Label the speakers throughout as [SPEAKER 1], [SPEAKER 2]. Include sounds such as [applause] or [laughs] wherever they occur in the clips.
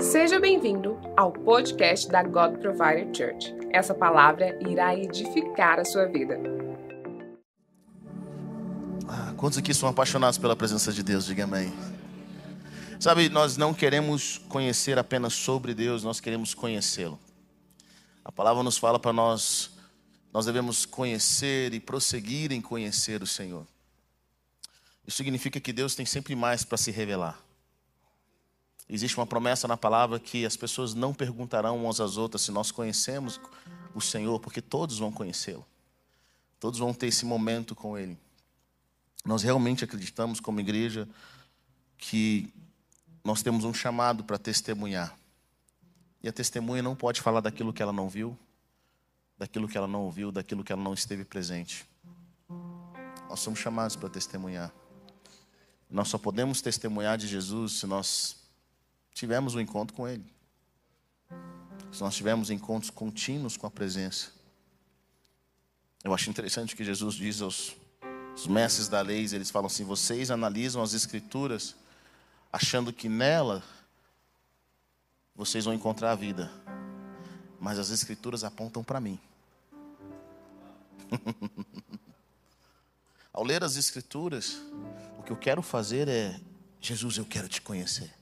[SPEAKER 1] Seja bem-vindo ao podcast da God Provider Church. Essa palavra irá edificar a sua vida.
[SPEAKER 2] Ah, quantos aqui são apaixonados pela presença de Deus? Diga amém. Sabe, nós não queremos conhecer apenas sobre Deus, nós queremos conhecê-lo. A palavra nos fala para nós, nós devemos conhecer e prosseguir em conhecer o Senhor. Isso significa que Deus tem sempre mais para se revelar. Existe uma promessa na palavra que as pessoas não perguntarão umas às outras se nós conhecemos o Senhor, porque todos vão conhecê-lo. Todos vão ter esse momento com Ele. Nós realmente acreditamos, como igreja, que nós temos um chamado para testemunhar. E a testemunha não pode falar daquilo que ela não viu, daquilo que ela não ouviu, daquilo que ela não esteve presente. Nós somos chamados para testemunhar. Nós só podemos testemunhar de Jesus se nós tivermos um encontro com Ele. Se nós tivermos encontros contínuos com a presença. Eu acho interessante que Jesus diz aos os mestres da lei, eles falam assim: vocês analisam as escrituras achando que nela vocês vão encontrar a vida. Mas as escrituras apontam para mim. [laughs] Ao ler as escrituras, o que eu quero fazer é: Jesus, eu quero te conhecer.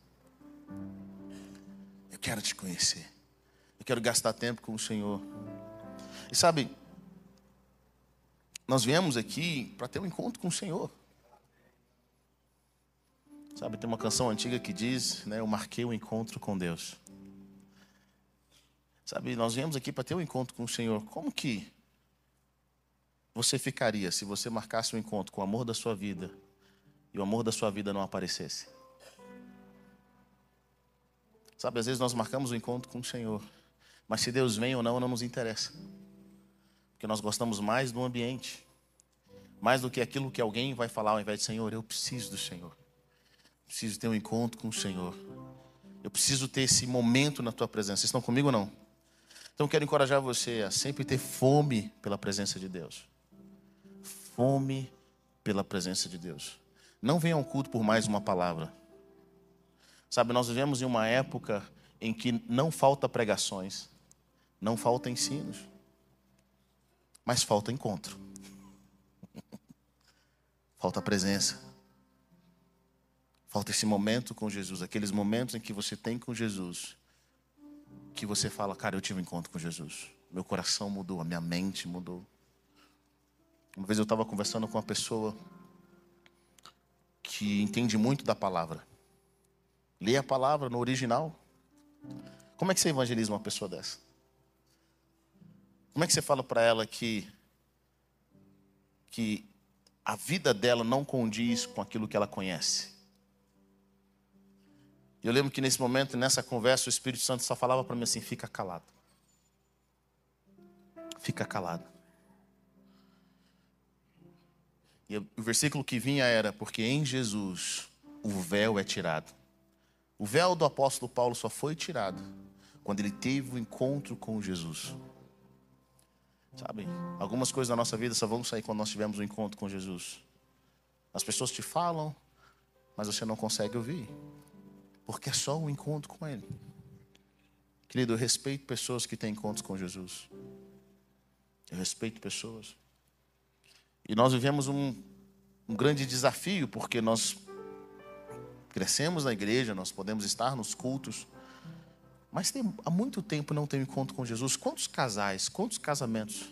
[SPEAKER 2] Quero te conhecer. Eu quero gastar tempo com o Senhor. E sabe, nós viemos aqui para ter um encontro com o Senhor. Sabe, tem uma canção antiga que diz, né, eu marquei um encontro com Deus. Sabe, nós viemos aqui para ter um encontro com o Senhor. Como que você ficaria se você marcasse um encontro com o amor da sua vida e o amor da sua vida não aparecesse? Sabe, às vezes nós marcamos um encontro com o Senhor, mas se Deus vem ou não, não nos interessa. Porque nós gostamos mais do ambiente, mais do que aquilo que alguém vai falar ao invés de Senhor, eu preciso do Senhor preciso ter um encontro com o Senhor. Eu preciso ter esse momento na tua presença. Vocês estão comigo ou não? Então quero encorajar você a sempre ter fome pela presença de Deus. Fome pela presença de Deus. Não venha ao culto por mais uma palavra. Sabe, nós vivemos em uma época em que não falta pregações, não falta ensinos, mas falta encontro. [laughs] falta presença. Falta esse momento com Jesus, aqueles momentos em que você tem com Jesus, que você fala, cara, eu tive um encontro com Jesus. Meu coração mudou, a minha mente mudou. Uma vez eu estava conversando com uma pessoa que entende muito da palavra. Lê a palavra no original. Como é que você evangeliza uma pessoa dessa? Como é que você fala para ela que que a vida dela não condiz com aquilo que ela conhece? Eu lembro que nesse momento, nessa conversa, o Espírito Santo só falava para mim assim: fica calado. Fica calado. E o versículo que vinha era: porque em Jesus o véu é tirado. O véu do apóstolo Paulo só foi tirado quando ele teve o encontro com Jesus. Sabe, algumas coisas da nossa vida só vão sair quando nós tivermos um encontro com Jesus. As pessoas te falam, mas você não consegue ouvir porque é só um encontro com Ele. Querido, eu respeito pessoas que têm encontros com Jesus. Eu respeito pessoas. E nós vivemos um, um grande desafio, porque nós crescemos na igreja, nós podemos estar nos cultos, mas tem, há muito tempo não tem encontro com Jesus. Quantos casais, quantos casamentos,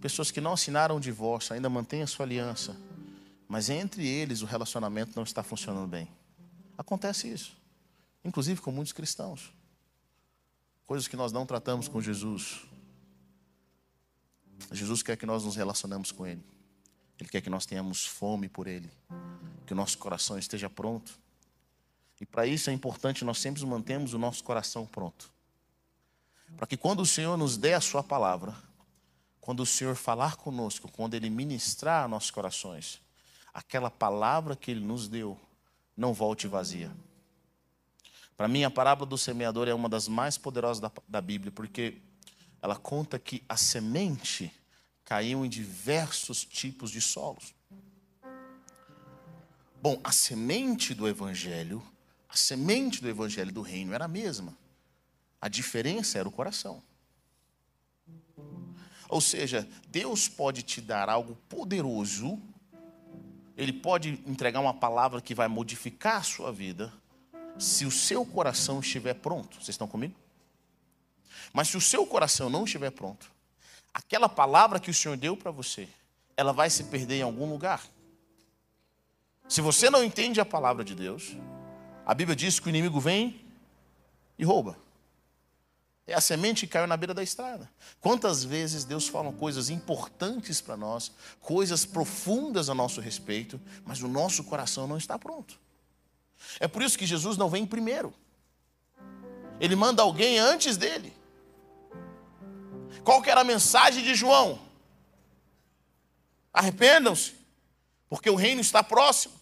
[SPEAKER 2] pessoas que não assinaram o divórcio, ainda mantêm a sua aliança, mas entre eles o relacionamento não está funcionando bem. Acontece isso inclusive com muitos cristãos. Coisas que nós não tratamos com Jesus. Jesus quer que nós nos relacionemos com Ele. Ele quer que nós tenhamos fome por Ele. Que o nosso coração esteja pronto. E para isso é importante nós sempre mantermos o nosso coração pronto. Para que quando o Senhor nos dê a Sua palavra, quando o Senhor falar conosco, quando Ele ministrar nossos corações, aquela palavra que Ele nos deu não volte vazia. Para mim, a parábola do semeador é uma das mais poderosas da, da Bíblia, porque ela conta que a semente caiu em diversos tipos de solos. Bom, a semente do Evangelho, A semente do evangelho do reino era a mesma. A diferença era o coração. Ou seja, Deus pode te dar algo poderoso, Ele pode entregar uma palavra que vai modificar a sua vida, se o seu coração estiver pronto. Vocês estão comigo? Mas se o seu coração não estiver pronto, aquela palavra que o Senhor deu para você, ela vai se perder em algum lugar. Se você não entende a palavra de Deus, a Bíblia diz que o inimigo vem e rouba. É a semente que caiu na beira da estrada. Quantas vezes Deus fala coisas importantes para nós, coisas profundas a nosso respeito, mas o nosso coração não está pronto. É por isso que Jesus não vem primeiro. Ele manda alguém antes dele. Qual que era a mensagem de João? Arrependam-se, porque o reino está próximo.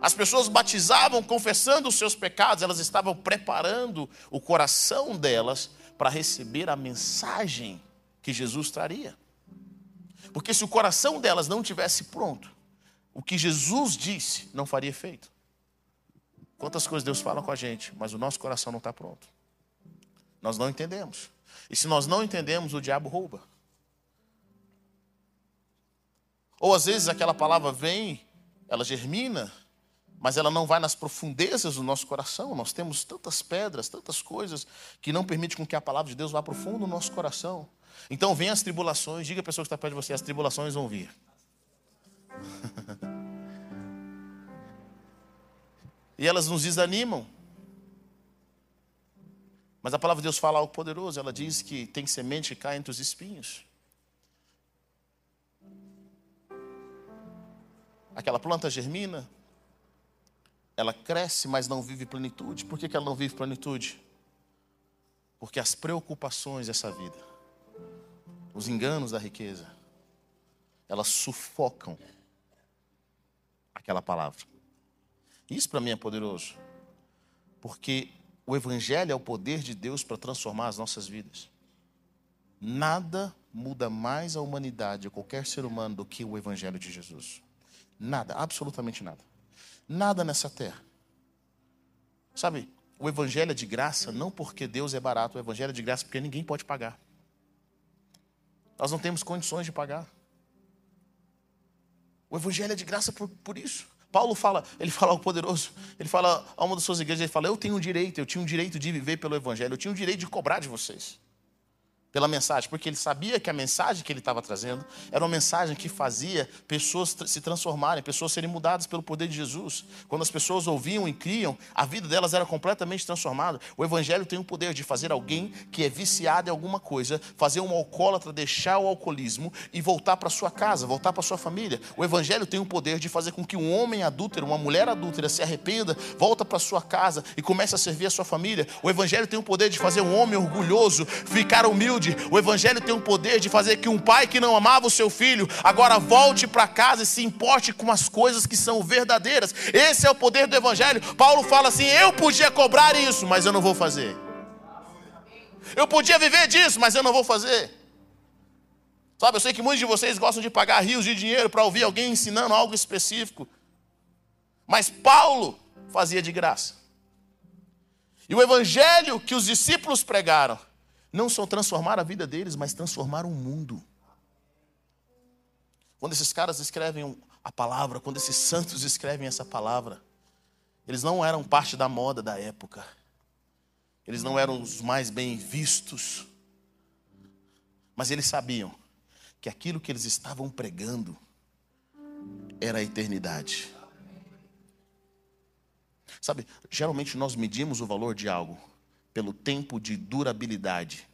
[SPEAKER 2] As pessoas batizavam confessando os seus pecados, elas estavam preparando o coração delas para receber a mensagem que Jesus traria. Porque se o coração delas não tivesse pronto, o que Jesus disse não faria efeito. Quantas coisas Deus fala com a gente, mas o nosso coração não está pronto. Nós não entendemos. E se nós não entendemos, o diabo rouba. Ou às vezes aquela palavra vem, ela germina, mas ela não vai nas profundezas do nosso coração. Nós temos tantas pedras, tantas coisas que não permitem com que a palavra de Deus vá profundo no nosso coração. Então vem as tribulações, diga a pessoa que está perto de você, as tribulações vão vir. [laughs] e elas nos desanimam. Mas a palavra de Deus fala algo poderoso, ela diz que tem semente que cai entre os espinhos. Aquela planta germina, ela cresce, mas não vive plenitude. Por que, que ela não vive plenitude? Porque as preocupações dessa vida, os enganos da riqueza, elas sufocam aquela palavra. Isso para mim é poderoso, porque o Evangelho é o poder de Deus para transformar as nossas vidas. Nada muda mais a humanidade, ou qualquer ser humano, do que o Evangelho de Jesus. Nada, absolutamente nada. Nada nessa terra. Sabe, o evangelho é de graça não porque Deus é barato, o evangelho é de graça porque ninguém pode pagar. Nós não temos condições de pagar. O evangelho é de graça por, por isso. Paulo fala, ele fala algo poderoso. Ele fala a uma das suas igrejas, ele fala: "Eu tenho um direito, eu tinha um direito de viver pelo evangelho, eu tinha um direito de cobrar de vocês" pela mensagem, porque ele sabia que a mensagem que ele estava trazendo era uma mensagem que fazia pessoas se transformarem, pessoas serem mudadas pelo poder de Jesus. Quando as pessoas ouviam e criam, a vida delas era completamente transformada. O Evangelho tem o poder de fazer alguém que é viciado em alguma coisa, fazer um alcoólatra deixar o alcoolismo e voltar para sua casa, voltar para sua família. O Evangelho tem o poder de fazer com que um homem adúltero, uma mulher adúltera se arrependa, volta para sua casa e comece a servir a sua família. O Evangelho tem o poder de fazer um homem orgulhoso ficar humilde humilde. O Evangelho tem o poder de fazer que um pai que não amava o seu filho agora volte para casa e se importe com as coisas que são verdadeiras. Esse é o poder do Evangelho. Paulo fala assim: eu podia cobrar isso, mas eu não vou fazer. Eu podia viver disso, mas eu não vou fazer. Sabe, eu sei que muitos de vocês gostam de pagar rios de dinheiro para ouvir alguém ensinando algo específico. Mas Paulo fazia de graça. E o evangelho que os discípulos pregaram não só transformar a vida deles, mas transformar o mundo. Quando esses caras escrevem a palavra, quando esses santos escrevem essa palavra, eles não eram parte da moda da época. Eles não eram os mais bem vistos. Mas eles sabiam que aquilo que eles estavam pregando era a eternidade. Sabe, geralmente nós medimos o valor de algo pelo tempo de durabilidade,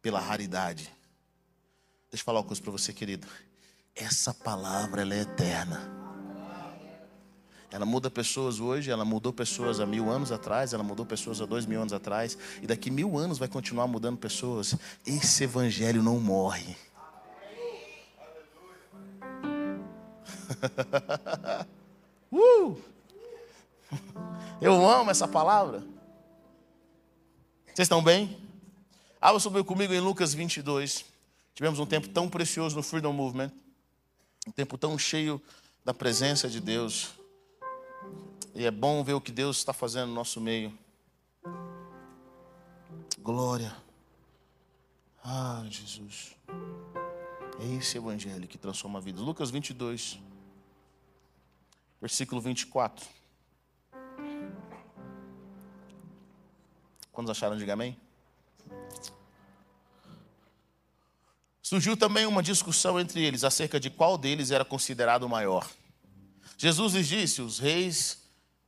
[SPEAKER 2] pela raridade. Deixa eu falar uma coisa para você, querido. Essa palavra ela é eterna. Ela muda pessoas hoje, ela mudou pessoas há mil anos atrás, ela mudou pessoas há dois mil anos atrás, e daqui mil anos vai continuar mudando pessoas. Esse evangelho não morre. [laughs] uh! Eu amo essa palavra. Vocês estão bem? Abra sobre comigo em Lucas 22. Tivemos um tempo tão precioso no Freedom Movement. Um tempo tão cheio da presença de Deus. E é bom ver o que Deus está fazendo no nosso meio. Glória. Ah, Jesus. É esse evangelho que transforma a vida. Lucas 22, versículo 24. Quantos acharam? Diga amém. Surgiu também uma discussão entre eles acerca de qual deles era considerado o maior. Jesus lhes disse: Os reis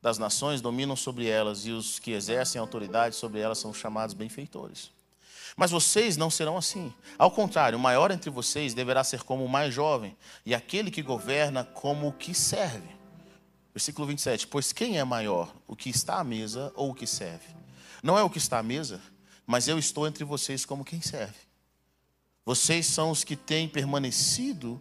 [SPEAKER 2] das nações dominam sobre elas, e os que exercem autoridade sobre elas são chamados benfeitores. Mas vocês não serão assim. Ao contrário, o maior entre vocês deverá ser como o mais jovem, e aquele que governa como o que serve. Versículo 27. Pois quem é maior, o que está à mesa ou o que serve? Não é o que está à mesa, mas eu estou entre vocês como quem serve. Vocês são os que têm permanecido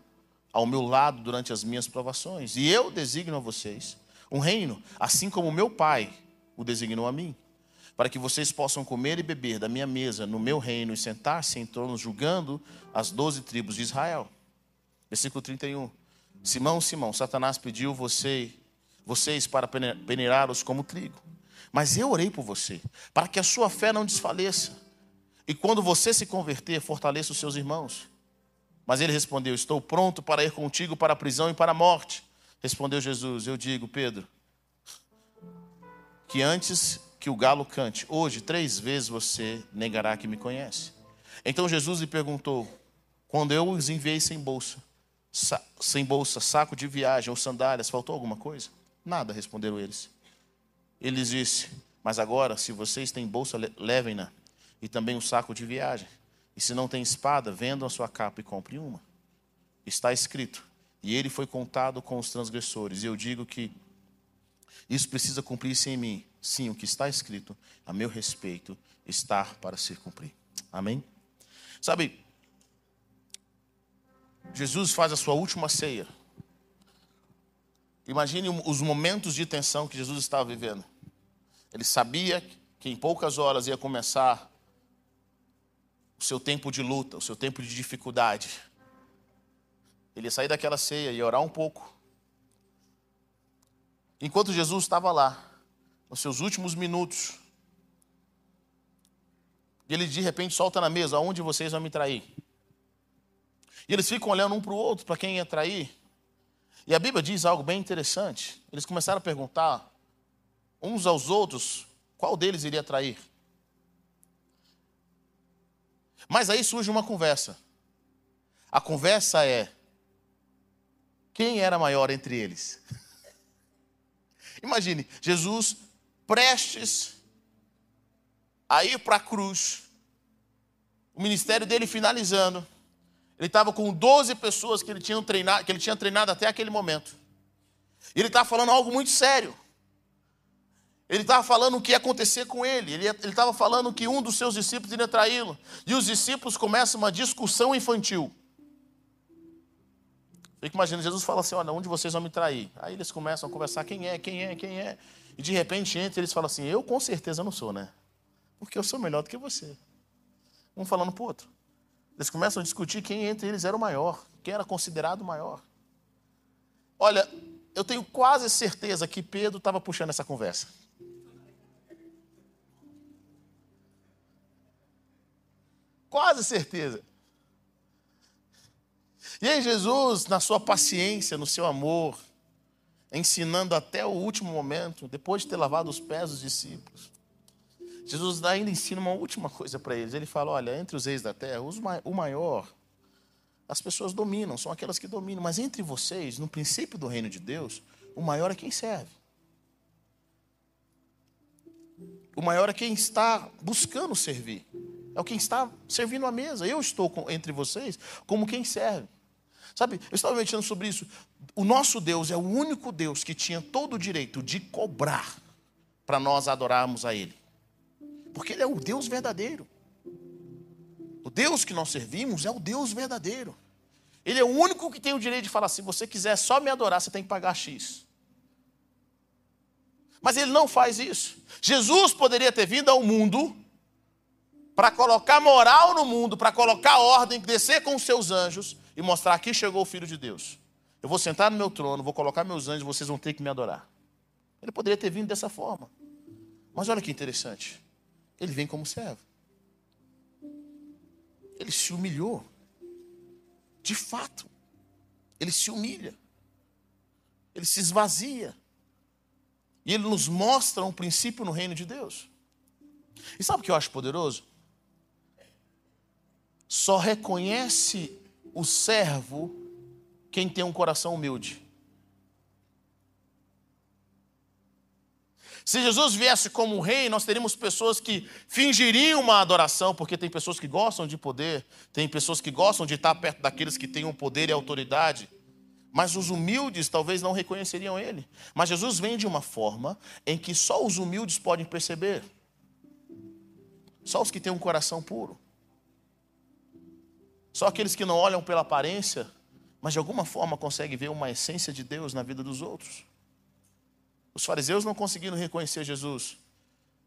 [SPEAKER 2] ao meu lado durante as minhas provações, e eu designo a vocês um reino, assim como meu Pai o designou a mim para que vocês possam comer e beber da minha mesa no meu reino e sentar-se em tronos julgando as doze tribos de Israel. Versículo 31. Simão, Simão, Satanás pediu você, vocês para peneirá-los como trigo. Mas eu orei por você, para que a sua fé não desfaleça. E quando você se converter, fortaleça os seus irmãos. Mas ele respondeu: Estou pronto para ir contigo para a prisão e para a morte. Respondeu Jesus: Eu digo, Pedro, que antes que o galo cante: Hoje, três vezes você negará que me conhece. Então Jesus lhe perguntou: Quando eu os enviei sem bolsa, sem bolsa, saco de viagem ou sandálias, faltou alguma coisa? Nada, responderam eles. Ele disse: Mas agora, se vocês têm bolsa, levem-na, e também um saco de viagem. E se não tem espada, vendam a sua capa e comprem uma. Está escrito: E ele foi contado com os transgressores. E eu digo que isso precisa cumprir-se em mim. Sim, o que está escrito a meu respeito está para se cumprir. Amém? Sabe, Jesus faz a sua última ceia. Imagine os momentos de tensão que Jesus estava vivendo. Ele sabia que em poucas horas ia começar o seu tempo de luta, o seu tempo de dificuldade. Ele ia sair daquela ceia e orar um pouco. Enquanto Jesus estava lá, nos seus últimos minutos, ele de repente solta na mesa: Aonde vocês vão me trair? E eles ficam olhando um para o outro, para quem ia trair. E a Bíblia diz algo bem interessante. Eles começaram a perguntar uns aos outros qual deles iria trair. Mas aí surge uma conversa. A conversa é: quem era maior entre eles? [laughs] Imagine, Jesus prestes a ir para a cruz, o ministério dele finalizando. Ele estava com 12 pessoas que ele, tinha treinado, que ele tinha treinado até aquele momento. E ele estava falando algo muito sério. Ele estava falando o que ia acontecer com ele. Ele estava falando que um dos seus discípulos iria traí-lo. E os discípulos começam uma discussão infantil. Fica imaginando, Jesus fala assim: olha, onde vocês vão me trair? Aí eles começam a conversar: quem é, quem é, quem é? E de repente entra eles falam assim: eu com certeza não sou, né? Porque eu sou melhor do que você. Um falando para o outro. Eles começam a discutir quem entre eles era o maior, quem era considerado o maior. Olha, eu tenho quase certeza que Pedro estava puxando essa conversa. Quase certeza. E aí, Jesus, na sua paciência, no seu amor, ensinando até o último momento, depois de ter lavado os pés dos discípulos, Jesus ainda ensina uma última coisa para eles. Ele fala: olha, entre os reis da terra, o maior, as pessoas dominam, são aquelas que dominam, mas entre vocês, no princípio do reino de Deus, o maior é quem serve. O maior é quem está buscando servir. É o quem está servindo a mesa. Eu estou entre vocês como quem serve. Sabe, eu estava meditando sobre isso. O nosso Deus é o único Deus que tinha todo o direito de cobrar para nós adorarmos a Ele. Porque Ele é o Deus verdadeiro. O Deus que nós servimos é o Deus verdadeiro. Ele é o único que tem o direito de falar: se você quiser só me adorar, você tem que pagar X. Mas ele não faz isso. Jesus poderia ter vindo ao mundo para colocar moral no mundo, para colocar ordem, descer com os seus anjos e mostrar aqui chegou o Filho de Deus. Eu vou sentar no meu trono, vou colocar meus anjos, vocês vão ter que me adorar. Ele poderia ter vindo dessa forma. Mas olha que interessante. Ele vem como servo. Ele se humilhou. De fato. Ele se humilha. Ele se esvazia. E ele nos mostra um princípio no reino de Deus. E sabe o que eu acho poderoso? Só reconhece o servo quem tem um coração humilde. Se Jesus viesse como rei, nós teríamos pessoas que fingiriam uma adoração, porque tem pessoas que gostam de poder, tem pessoas que gostam de estar perto daqueles que têm o um poder e autoridade. Mas os humildes talvez não reconheceriam ele. Mas Jesus vem de uma forma em que só os humildes podem perceber. Só os que têm um coração puro. Só aqueles que não olham pela aparência, mas de alguma forma conseguem ver uma essência de Deus na vida dos outros. Os fariseus não conseguiram reconhecer Jesus,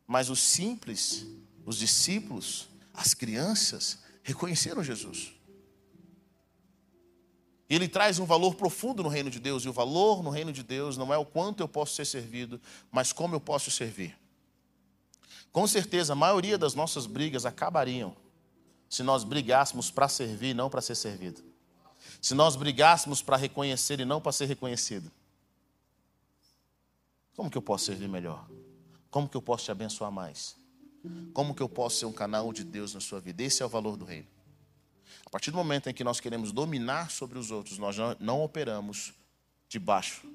[SPEAKER 2] mas os simples, os discípulos, as crianças reconheceram Jesus. E ele traz um valor profundo no reino de Deus, e o valor no reino de Deus não é o quanto eu posso ser servido, mas como eu posso servir. Com certeza, a maioria das nossas brigas acabariam se nós brigássemos para servir e não para ser servido. Se nós brigássemos para reconhecer e não para ser reconhecido. Como que eu posso servir melhor? Como que eu posso te abençoar mais? Como que eu posso ser um canal de Deus na sua vida? Esse é o valor do reino. A partir do momento em que nós queremos dominar sobre os outros, nós não operamos debaixo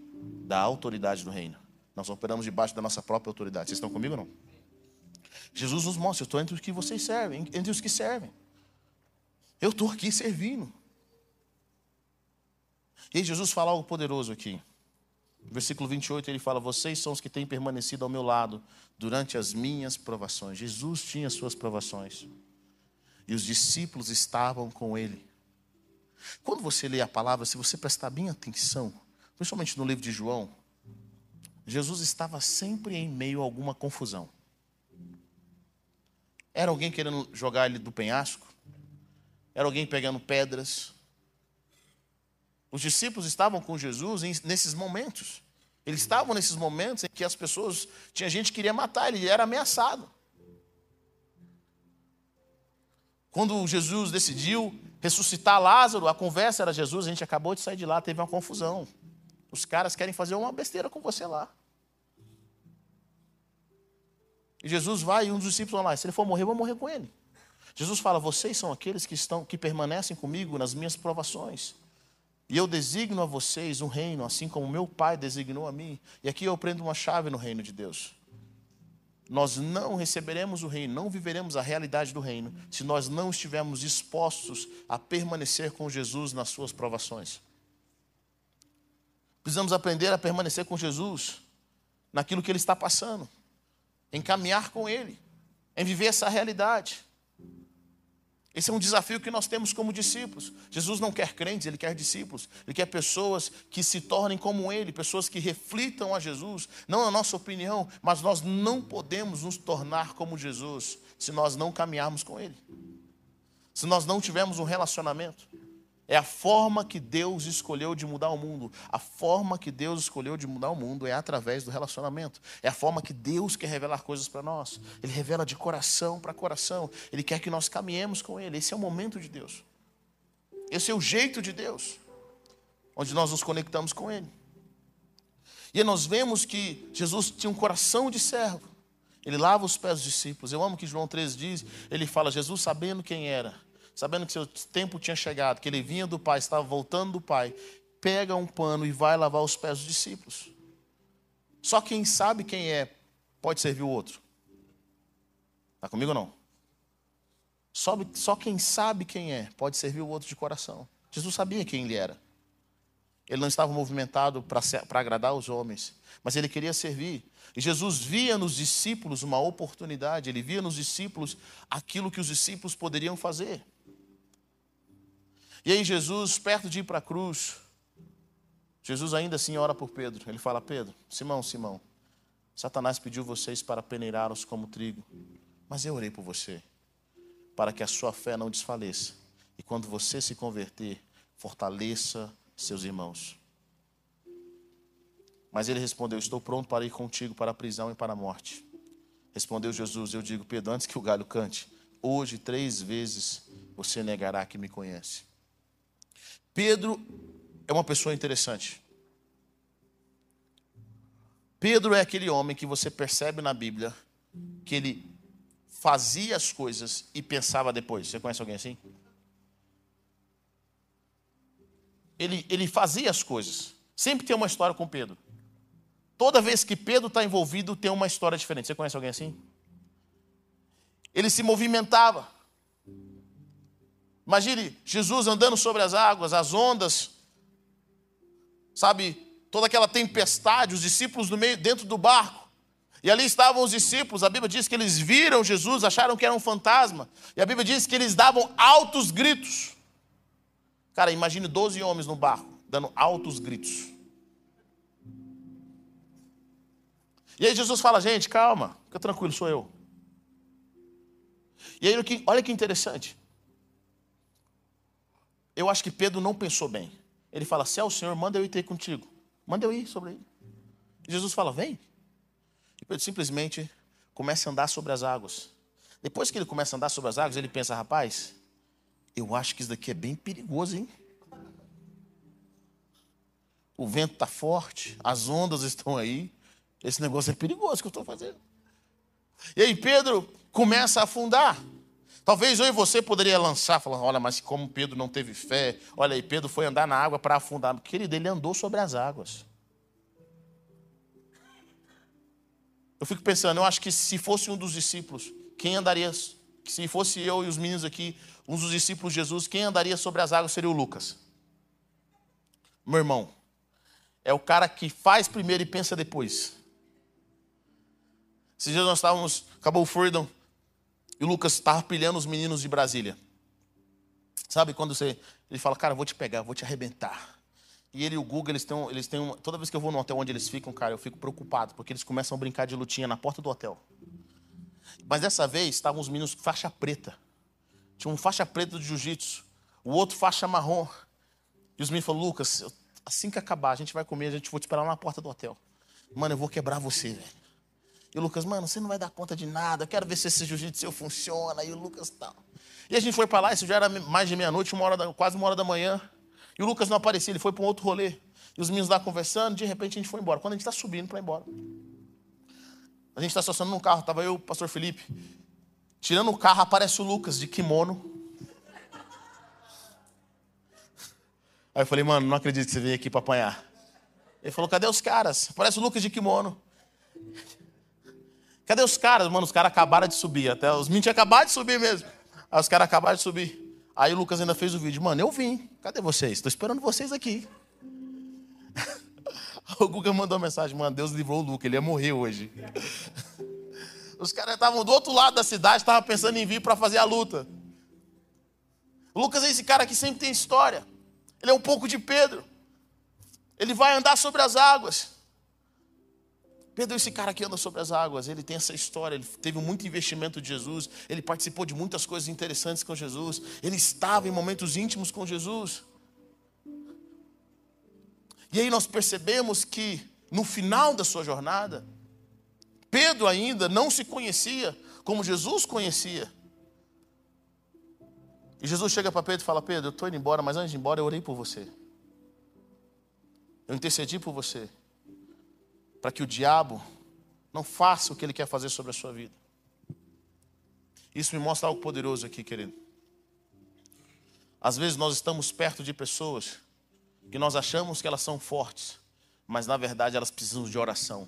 [SPEAKER 2] da autoridade do reino. Nós operamos debaixo da nossa própria autoridade. Vocês estão comigo ou não? Jesus nos mostra, eu estou entre os que vocês servem, entre os que servem. Eu estou aqui servindo. E Jesus fala algo poderoso aqui. Versículo 28 ele fala: Vocês são os que têm permanecido ao meu lado durante as minhas provações. Jesus tinha suas provações. E os discípulos estavam com ele. Quando você lê a palavra, se você prestar bem atenção, principalmente no livro de João, Jesus estava sempre em meio a alguma confusão. Era alguém querendo jogar ele do penhasco? Era alguém pegando pedras? Os discípulos estavam com Jesus nesses momentos. Eles estavam nesses momentos em que as pessoas, tinha gente que queria matar ele, ele era ameaçado. Quando Jesus decidiu ressuscitar Lázaro, a conversa era Jesus, a gente acabou de sair de lá, teve uma confusão. Os caras querem fazer uma besteira com você lá. E Jesus vai e um dos discípulos lá, se ele for morrer, eu vou morrer com ele. Jesus fala: "Vocês são aqueles que estão que permanecem comigo nas minhas provações. E eu designo a vocês um reino, assim como meu Pai designou a mim. E aqui eu prendo uma chave no reino de Deus. Nós não receberemos o reino, não viveremos a realidade do reino, se nós não estivermos dispostos a permanecer com Jesus nas suas provações. Precisamos aprender a permanecer com Jesus naquilo que Ele está passando, em caminhar com Ele, em viver essa realidade. Esse é um desafio que nós temos como discípulos. Jesus não quer crentes, ele quer discípulos. Ele quer pessoas que se tornem como ele, pessoas que reflitam a Jesus, não a nossa opinião, mas nós não podemos nos tornar como Jesus se nós não caminharmos com ele. Se nós não tivermos um relacionamento. É a forma que Deus escolheu de mudar o mundo. A forma que Deus escolheu de mudar o mundo é através do relacionamento. É a forma que Deus quer revelar coisas para nós. Ele revela de coração para coração. Ele quer que nós caminhemos com Ele. Esse é o momento de Deus. Esse é o jeito de Deus, onde nós nos conectamos com Ele. E nós vemos que Jesus tinha um coração de servo. Ele lava os pés dos discípulos. Eu amo que João 13 diz, ele fala, Jesus sabendo quem era sabendo que seu tempo tinha chegado, que ele vinha do Pai, estava voltando do Pai, pega um pano e vai lavar os pés dos discípulos. Só quem sabe quem é pode servir o outro. Está comigo ou não? Só, só quem sabe quem é pode servir o outro de coração. Jesus sabia quem ele era. Ele não estava movimentado para agradar os homens, mas ele queria servir. E Jesus via nos discípulos uma oportunidade, ele via nos discípulos aquilo que os discípulos poderiam fazer. E aí, Jesus, perto de ir para a cruz, Jesus ainda assim ora por Pedro. Ele fala: Pedro, Simão, Simão, Satanás pediu vocês para peneirar-os como trigo, mas eu orei por você, para que a sua fé não desfaleça. E quando você se converter, fortaleça seus irmãos. Mas ele respondeu: Estou pronto para ir contigo para a prisão e para a morte. Respondeu Jesus: Eu digo, Pedro, antes que o galho cante, hoje três vezes você negará que me conhece. Pedro é uma pessoa interessante. Pedro é aquele homem que você percebe na Bíblia que ele fazia as coisas e pensava depois. Você conhece alguém assim? Ele, ele fazia as coisas. Sempre tem uma história com Pedro. Toda vez que Pedro está envolvido, tem uma história diferente. Você conhece alguém assim? Ele se movimentava. Imagine Jesus andando sobre as águas, as ondas, sabe, toda aquela tempestade, os discípulos no meio, dentro do barco. E ali estavam os discípulos. A Bíblia diz que eles viram Jesus, acharam que era um fantasma. E a Bíblia diz que eles davam altos gritos. Cara, imagine 12 homens no barco, dando altos gritos. E aí Jesus fala, gente, calma, fica tranquilo, sou eu. E aí, olha que interessante. Eu acho que Pedro não pensou bem. Ele fala, se é o Senhor, manda eu ir ter contigo. Manda eu ir sobre ele. Jesus fala, vem. E Pedro simplesmente começa a andar sobre as águas. Depois que ele começa a andar sobre as águas, ele pensa, rapaz, eu acho que isso daqui é bem perigoso, hein? O vento está forte, as ondas estão aí. Esse negócio é perigoso que eu estou fazendo. E aí Pedro começa a afundar. Talvez eu e você poderia lançar, falando, olha, mas como Pedro não teve fé, olha aí, Pedro foi andar na água para afundar. Querido, ele andou sobre as águas. Eu fico pensando, eu acho que se fosse um dos discípulos, quem andaria, se fosse eu e os meninos aqui, um dos discípulos de Jesus, quem andaria sobre as águas seria o Lucas. Meu irmão, é o cara que faz primeiro e pensa depois. Esses dias nós estávamos, acabou o Freedom, e o Lucas estava pilhando os meninos de Brasília. Sabe quando você, ele fala, cara, vou te pegar, vou te arrebentar. E ele e o Google, eles têm, eles têm uma, toda vez que eu vou no hotel onde eles ficam, cara, eu fico preocupado, porque eles começam a brincar de lutinha na porta do hotel. Mas dessa vez estavam os meninos faixa preta. Tinha um faixa preta de jiu-jitsu, o outro faixa marrom. E os meninos falaram, Lucas, assim que acabar, a gente vai comer, a gente vai te esperar na porta do hotel. Mano, eu vou quebrar você, velho. E o Lucas, mano, você não vai dar conta de nada, eu quero ver se esse jiu-jitsu funciona. E o Lucas tal. E a gente foi para lá, isso já era mais de meia-noite, quase uma hora da manhã. E o Lucas não aparecia, ele foi para um outro rolê. E os meninos lá conversando, de repente a gente foi embora. Quando a gente está subindo para ir embora. A gente está estacionando num carro, estava eu o pastor Felipe. Tirando o carro, aparece o Lucas de kimono. Aí eu falei, mano, não acredito que você veio aqui para apanhar. Ele falou, cadê os caras? Aparece o Lucas de kimono. Cadê os caras? Mano, os caras acabaram de subir. Até os meninos acabado de subir mesmo. Aí os caras acabaram de subir. Aí o Lucas ainda fez o vídeo. Mano, eu vim. Cadê vocês? Estou esperando vocês aqui. [laughs] o Guga mandou uma mensagem. Mano, Deus livrou o Lucas. Ele ia morrer hoje. [laughs] Os caras estavam do outro lado da cidade, estavam pensando em vir para fazer a luta. O Lucas é esse cara que sempre tem história. Ele é um pouco de Pedro. Ele vai andar sobre as águas. Pedro, esse cara que anda sobre as águas, ele tem essa história, ele teve muito investimento de Jesus, ele participou de muitas coisas interessantes com Jesus, ele estava em momentos íntimos com Jesus. E aí nós percebemos que no final da sua jornada, Pedro ainda não se conhecia como Jesus conhecia. E Jesus chega para Pedro e fala: Pedro, eu estou indo embora, mas antes de ir embora eu orei por você. Eu intercedi por você para que o diabo não faça o que ele quer fazer sobre a sua vida. Isso me mostra algo poderoso aqui, querido. Às vezes nós estamos perto de pessoas que nós achamos que elas são fortes, mas na verdade elas precisam de oração.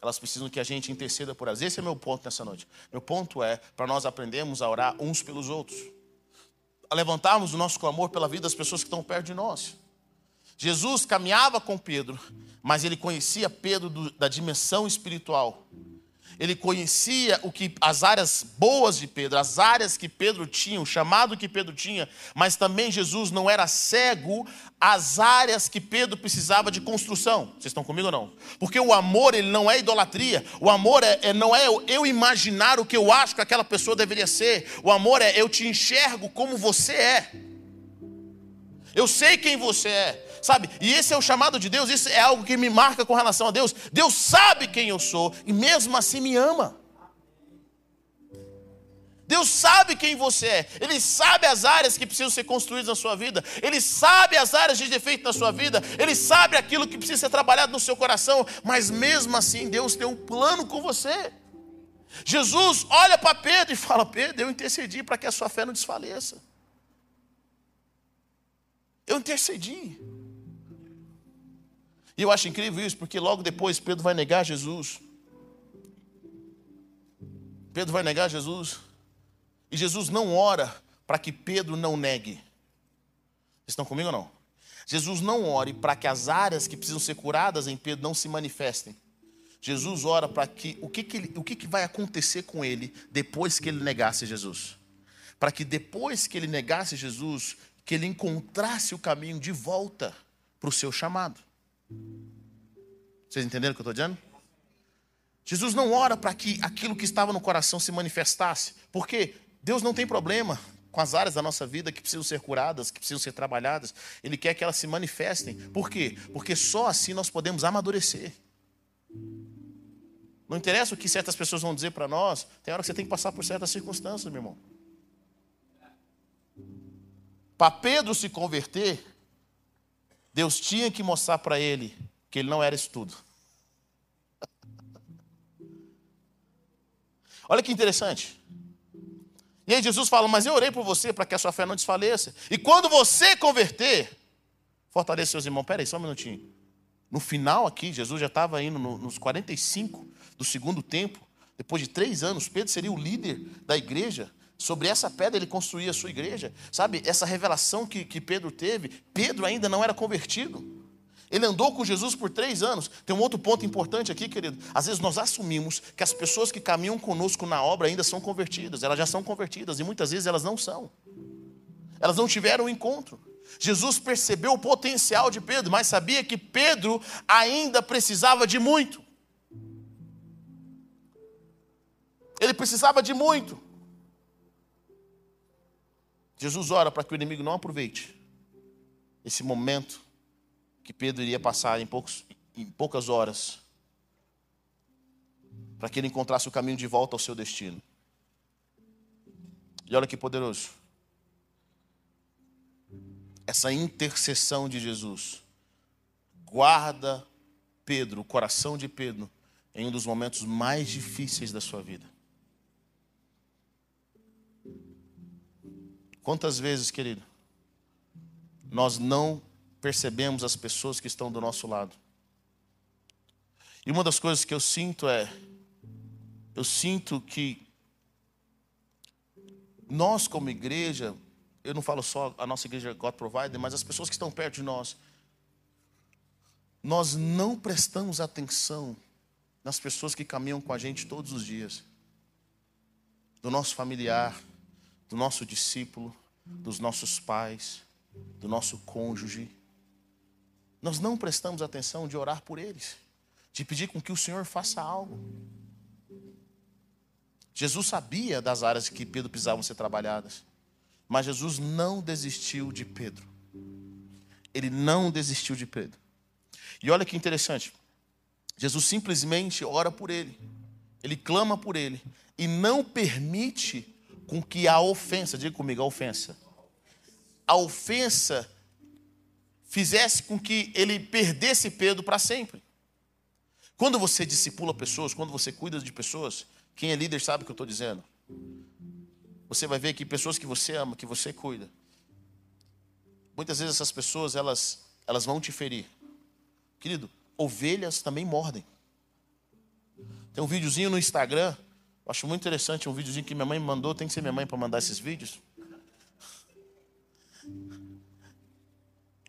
[SPEAKER 2] Elas precisam que a gente interceda por elas. Esse é meu ponto nessa noite. Meu ponto é para nós aprendermos a orar uns pelos outros, a levantarmos o nosso clamor pela vida das pessoas que estão perto de nós. Jesus caminhava com Pedro, mas ele conhecia Pedro do, da dimensão espiritual. Ele conhecia o que as áreas boas de Pedro, as áreas que Pedro tinha, o chamado que Pedro tinha, mas também Jesus não era cego às áreas que Pedro precisava de construção. Vocês estão comigo ou não? Porque o amor ele não é idolatria. O amor é, é não é eu imaginar o que eu acho que aquela pessoa deveria ser. O amor é eu te enxergo como você é. Eu sei quem você é. Sabe? E esse é o chamado de Deus, isso é algo que me marca com relação a Deus. Deus sabe quem eu sou e mesmo assim me ama. Deus sabe quem você é, Ele sabe as áreas que precisam ser construídas na sua vida, Ele sabe as áreas de defeito na sua vida, Ele sabe aquilo que precisa ser trabalhado no seu coração, mas mesmo assim Deus tem um plano com você. Jesus olha para Pedro e fala: Pedro, eu intercedi para que a sua fé não desfaleça. Eu intercedi. E eu acho incrível isso, porque logo depois Pedro vai negar Jesus. Pedro vai negar Jesus. E Jesus não ora para que Pedro não negue. Vocês estão comigo ou não? Jesus não ore para que as áreas que precisam ser curadas em Pedro não se manifestem. Jesus ora para que o que, que, ele, o que, que vai acontecer com ele depois que ele negasse Jesus. Para que depois que ele negasse Jesus, que ele encontrasse o caminho de volta para o seu chamado. Vocês entenderam o que eu estou dizendo? Jesus não ora para que aquilo que estava no coração se manifestasse. Por quê? Deus não tem problema com as áreas da nossa vida que precisam ser curadas, que precisam ser trabalhadas. Ele quer que elas se manifestem. Por quê? Porque só assim nós podemos amadurecer. Não interessa o que certas pessoas vão dizer para nós, tem hora que você tem que passar por certas circunstâncias, meu irmão. Para Pedro se converter, Deus tinha que mostrar para ele que ele não era isso tudo. Olha que interessante. E aí Jesus fala: Mas eu orei por você para que a sua fé não desfaleça. E quando você converter, fortaleça seus irmãos. Peraí, só um minutinho. No final aqui, Jesus já estava indo nos 45 do segundo tempo. Depois de três anos, Pedro seria o líder da igreja. Sobre essa pedra ele construía a sua igreja. Sabe, essa revelação que, que Pedro teve, Pedro ainda não era convertido. Ele andou com Jesus por três anos. Tem um outro ponto importante aqui, querido. Às vezes nós assumimos que as pessoas que caminham conosco na obra ainda são convertidas. Elas já são convertidas e muitas vezes elas não são. Elas não tiveram o um encontro. Jesus percebeu o potencial de Pedro, mas sabia que Pedro ainda precisava de muito. Ele precisava de muito. Jesus ora para que o inimigo não aproveite esse momento que Pedro iria passar em, poucos, em poucas horas, para que ele encontrasse o caminho de volta ao seu destino. E olha que poderoso. Essa intercessão de Jesus guarda Pedro, o coração de Pedro, em um dos momentos mais difíceis da sua vida. Quantas vezes, querido, nós não percebemos as pessoas que estão do nosso lado. E uma das coisas que eu sinto é, eu sinto que nós como igreja, eu não falo só a nossa igreja God Provider, mas as pessoas que estão perto de nós, nós não prestamos atenção nas pessoas que caminham com a gente todos os dias. Do nosso familiar, do nosso discípulo, dos nossos pais, do nosso cônjuge, nós não prestamos atenção de orar por eles, de pedir com que o Senhor faça algo. Jesus sabia das áreas que Pedro precisavam ser trabalhadas, mas Jesus não desistiu de Pedro. Ele não desistiu de Pedro. E olha que interessante, Jesus simplesmente ora por ele, ele clama por ele e não permite com que a ofensa, diga comigo, a ofensa, a ofensa fizesse com que ele perdesse Pedro para sempre. Quando você discipula pessoas, quando você cuida de pessoas, quem é líder sabe o que eu estou dizendo. Você vai ver que pessoas que você ama, que você cuida, muitas vezes essas pessoas elas, elas vão te ferir. Querido, ovelhas também mordem. Tem um videozinho no Instagram, eu acho muito interessante, um videozinho que minha mãe me mandou, tem que ser minha mãe para mandar esses vídeos.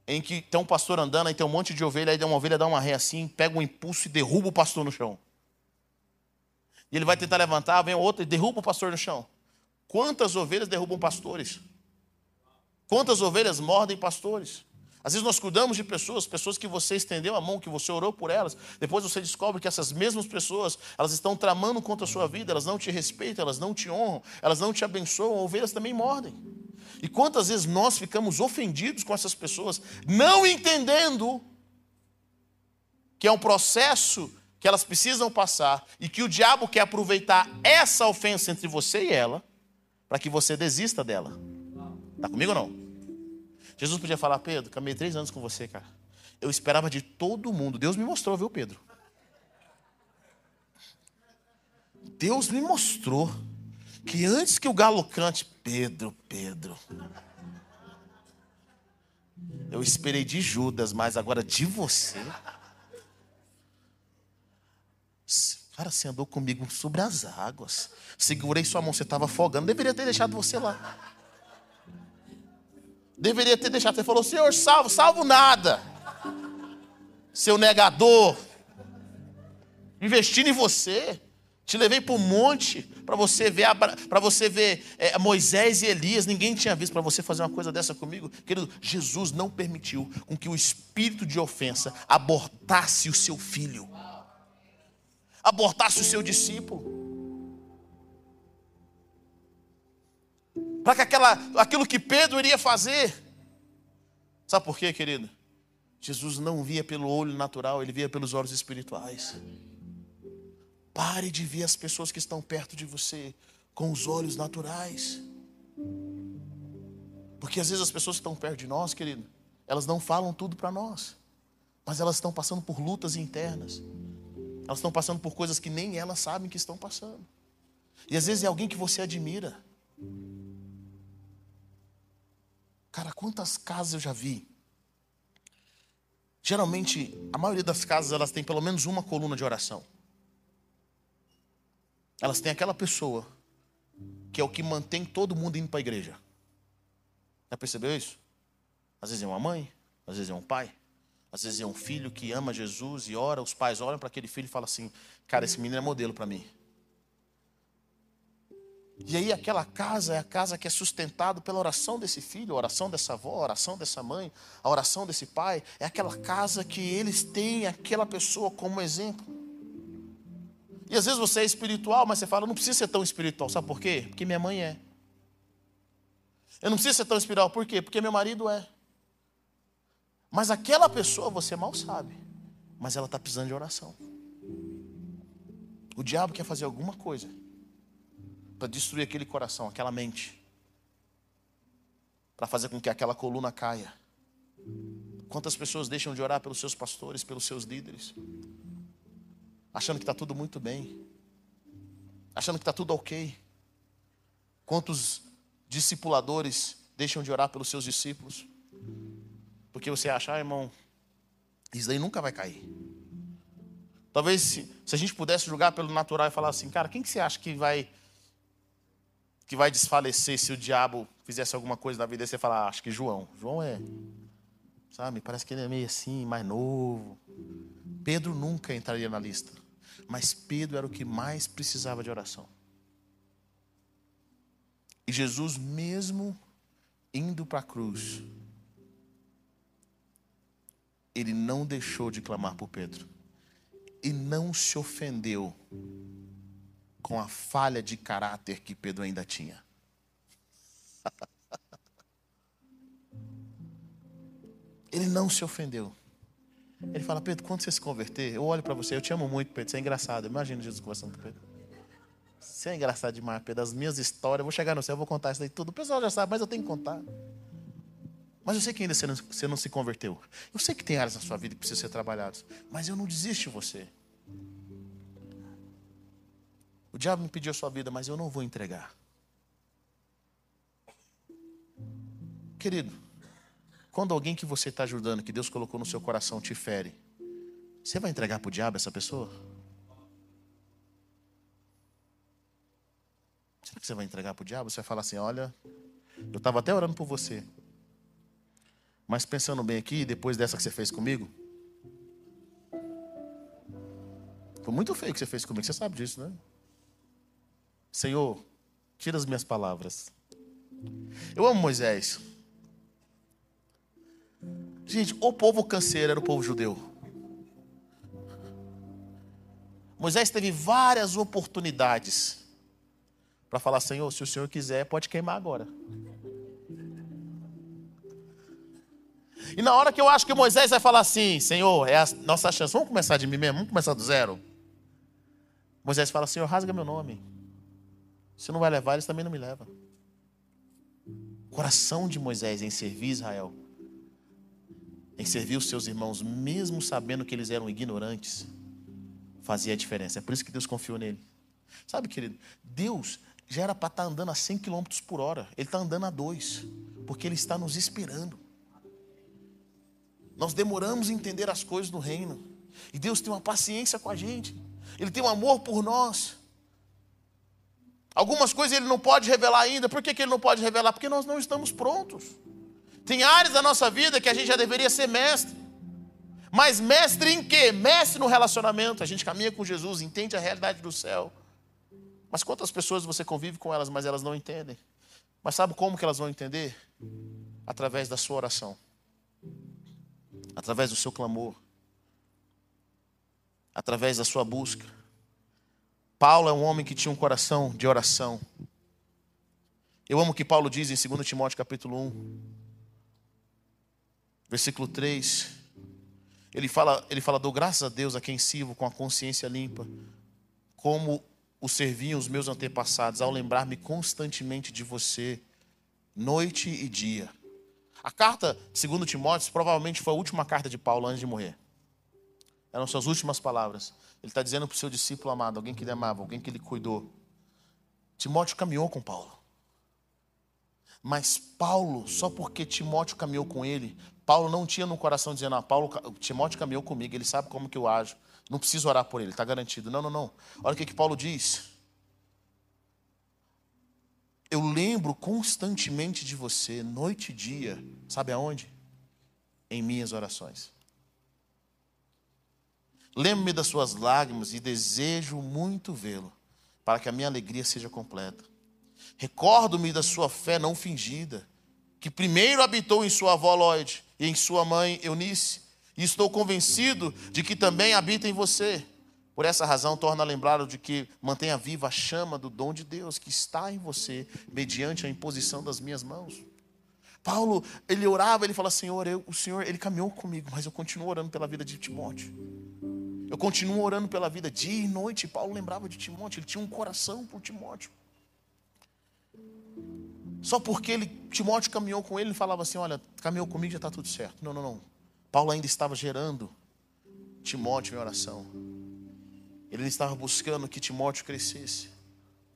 [SPEAKER 2] em que tem um pastor andando, aí tem um monte de ovelha, aí uma ovelha dá uma ré assim, pega um impulso e derruba o pastor no chão. E ele vai tentar levantar, vem outra e derruba o pastor no chão. Quantas ovelhas derrubam pastores? Quantas ovelhas mordem pastores? Às vezes nós cuidamos de pessoas, pessoas que você estendeu a mão, que você orou por elas, depois você descobre que essas mesmas pessoas, elas estão tramando contra a sua vida, elas não te respeitam, elas não te honram, elas não te abençoam, ovelhas também mordem. E quantas vezes nós ficamos ofendidos com essas pessoas, não entendendo que é um processo que elas precisam passar e que o diabo quer aproveitar essa ofensa entre você e ela para que você desista dela. Está comigo ou não? Jesus podia falar, Pedro, caminhei três anos com você, cara. Eu esperava de todo mundo. Deus me mostrou, viu, Pedro? Deus me mostrou que antes que o galo cante, Pedro, Pedro. Eu esperei de Judas, mas agora de você. Cara, você andou comigo sobre as águas. Segurei sua mão, você estava afogando. Deveria ter deixado você lá. Deveria ter deixado. Você falou, Senhor, salvo, salvo nada. Seu negador. Investindo em você. Te levei para o monte para você ver, para você ver é, Moisés e Elias. Ninguém tinha visto para você fazer uma coisa dessa comigo. Querido, Jesus não permitiu com que o espírito de ofensa abortasse o seu filho, abortasse o seu discípulo. Para que aquela, aquilo que Pedro iria fazer. Sabe por quê, querido? Jesus não via pelo olho natural, ele via pelos olhos espirituais. Pare de ver as pessoas que estão perto de você com os olhos naturais. Porque às vezes as pessoas que estão perto de nós, querido, elas não falam tudo para nós. Mas elas estão passando por lutas internas. Elas estão passando por coisas que nem elas sabem que estão passando. E às vezes é alguém que você admira. Cara, quantas casas eu já vi? Geralmente, a maioria das casas elas têm pelo menos uma coluna de oração. Elas têm aquela pessoa que é o que mantém todo mundo indo para a igreja. Já percebeu isso? Às vezes é uma mãe, às vezes é um pai, às vezes é um filho que ama Jesus e ora, os pais olham para aquele filho e falam assim: "Cara, esse menino é modelo para mim". E aí aquela casa é a casa que é sustentada pela oração desse filho, a oração dessa avó, a oração dessa mãe, a oração desse pai, é aquela casa que eles têm aquela pessoa como exemplo. E às vezes você é espiritual, mas você fala, não precisa ser tão espiritual. Sabe por quê? Porque minha mãe é. Eu não preciso ser tão espiritual, por quê? Porque meu marido é. Mas aquela pessoa você mal sabe, mas ela está precisando de oração. O diabo quer fazer alguma coisa para destruir aquele coração, aquela mente, para fazer com que aquela coluna caia. Quantas pessoas deixam de orar pelos seus pastores, pelos seus líderes? achando que está tudo muito bem, achando que está tudo ok. Quantos discipuladores deixam de orar pelos seus discípulos? Porque você acha, ah, irmão, isso daí nunca vai cair. Talvez se, se a gente pudesse julgar pelo natural e falar assim, cara, quem que você acha que vai que vai desfalecer se o diabo fizesse alguma coisa na vida? E você falar, ah, acho que João. João é, sabe, parece que ele é meio assim, mais novo. Pedro nunca entraria na lista. Mas Pedro era o que mais precisava de oração. E Jesus, mesmo indo para a cruz, ele não deixou de clamar por Pedro. E não se ofendeu com a falha de caráter que Pedro ainda tinha. [laughs] ele não se ofendeu. Ele fala, Pedro, quando você se converter, eu olho para você, eu te amo muito, Pedro, você é engraçado. Imagina Jesus conversando com Pedro. Você é engraçado demais, Pedro. As minhas histórias, eu vou chegar no céu, eu vou contar isso daí tudo. O pessoal já sabe, mas eu tenho que contar. Mas eu sei que ainda você não, você não se converteu. Eu sei que tem áreas na sua vida que precisam ser trabalhadas. Mas eu não desisto de você. O diabo me pediu a sua vida, mas eu não vou entregar. Querido, quando alguém que você está ajudando, que Deus colocou no seu coração, te fere, você vai entregar para o diabo essa pessoa? Será que você vai entregar para o diabo? Você vai falar assim: olha, eu estava até orando por você, mas pensando bem aqui, depois dessa que você fez comigo, foi muito feio que você fez comigo, você sabe disso, né? Senhor, tira as minhas palavras. Eu amo Moisés. Gente, o povo canseiro era o povo judeu. Moisés teve várias oportunidades para falar: Senhor, se o Senhor quiser, pode queimar agora. E na hora que eu acho que Moisés vai falar assim, Senhor, é a nossa chance, vamos começar de mim mesmo, vamos começar do zero. Moisés fala, Senhor, rasga meu nome. Se não vai levar, eles também não me levam. O coração de Moisés em servir Israel, em servir os seus irmãos, mesmo sabendo que eles eram ignorantes, fazia a diferença. É por isso que Deus confiou nele. Sabe, querido, Deus já era para estar tá andando a 100 km por hora, ele está andando a dois, porque ele está nos esperando. Nós demoramos a entender as coisas do reino, e Deus tem uma paciência com a gente, Ele tem um amor por nós. Algumas coisas Ele não pode revelar ainda, por que, que Ele não pode revelar? Porque nós não estamos prontos. Tem áreas da nossa vida que a gente já deveria ser mestre. Mas mestre em quê? Mestre no relacionamento. A gente caminha com Jesus, entende a realidade do céu. Mas quantas pessoas você convive com elas, mas elas não entendem? Mas sabe como que elas vão entender? Através da sua oração. Através do seu clamor. Através da sua busca. Paulo é um homem que tinha um coração de oração. Eu amo o que Paulo diz em 2 Timóteo capítulo 1, versículo 3. Ele fala, ele fala, dou graças a Deus a quem sirvo com a consciência limpa, como o serviam os meus antepassados, ao lembrar-me constantemente de você, noite e dia. A carta, segundo Timóteo, provavelmente foi a última carta de Paulo antes de morrer. Eram suas últimas palavras. Ele está dizendo para o seu discípulo amado, alguém que ele amava, alguém que ele cuidou. Timóteo caminhou com Paulo. Mas Paulo, só porque Timóteo caminhou com ele, Paulo não tinha no coração dizendo, ah, Paulo, Timóteo caminhou comigo, ele sabe como que eu ajo. Não preciso orar por ele, está garantido. Não, não, não. Olha o que, que Paulo diz. Eu lembro constantemente de você, noite e dia. Sabe aonde? Em minhas orações. Lembro-me das suas lágrimas e desejo muito vê-lo, para que a minha alegria seja completa. Recordo-me da sua fé não fingida, que primeiro habitou em sua avó Lloyd e em sua mãe Eunice, e estou convencido de que também habita em você. Por essa razão, torna a lembrar de que mantenha viva a chama do dom de Deus que está em você, mediante a imposição das minhas mãos. Paulo, ele orava, ele fala: Senhor, eu, o Senhor, ele caminhou comigo, mas eu continuo orando pela vida de Timóteo. Eu continuo orando pela vida dia e noite. Paulo lembrava de Timóteo, ele tinha um coração por Timóteo. Só porque ele, Timóteo caminhou com ele, ele falava assim: Olha, caminhou comigo, já está tudo certo. Não, não, não. Paulo ainda estava gerando Timóteo em oração. Ele estava buscando que Timóteo crescesse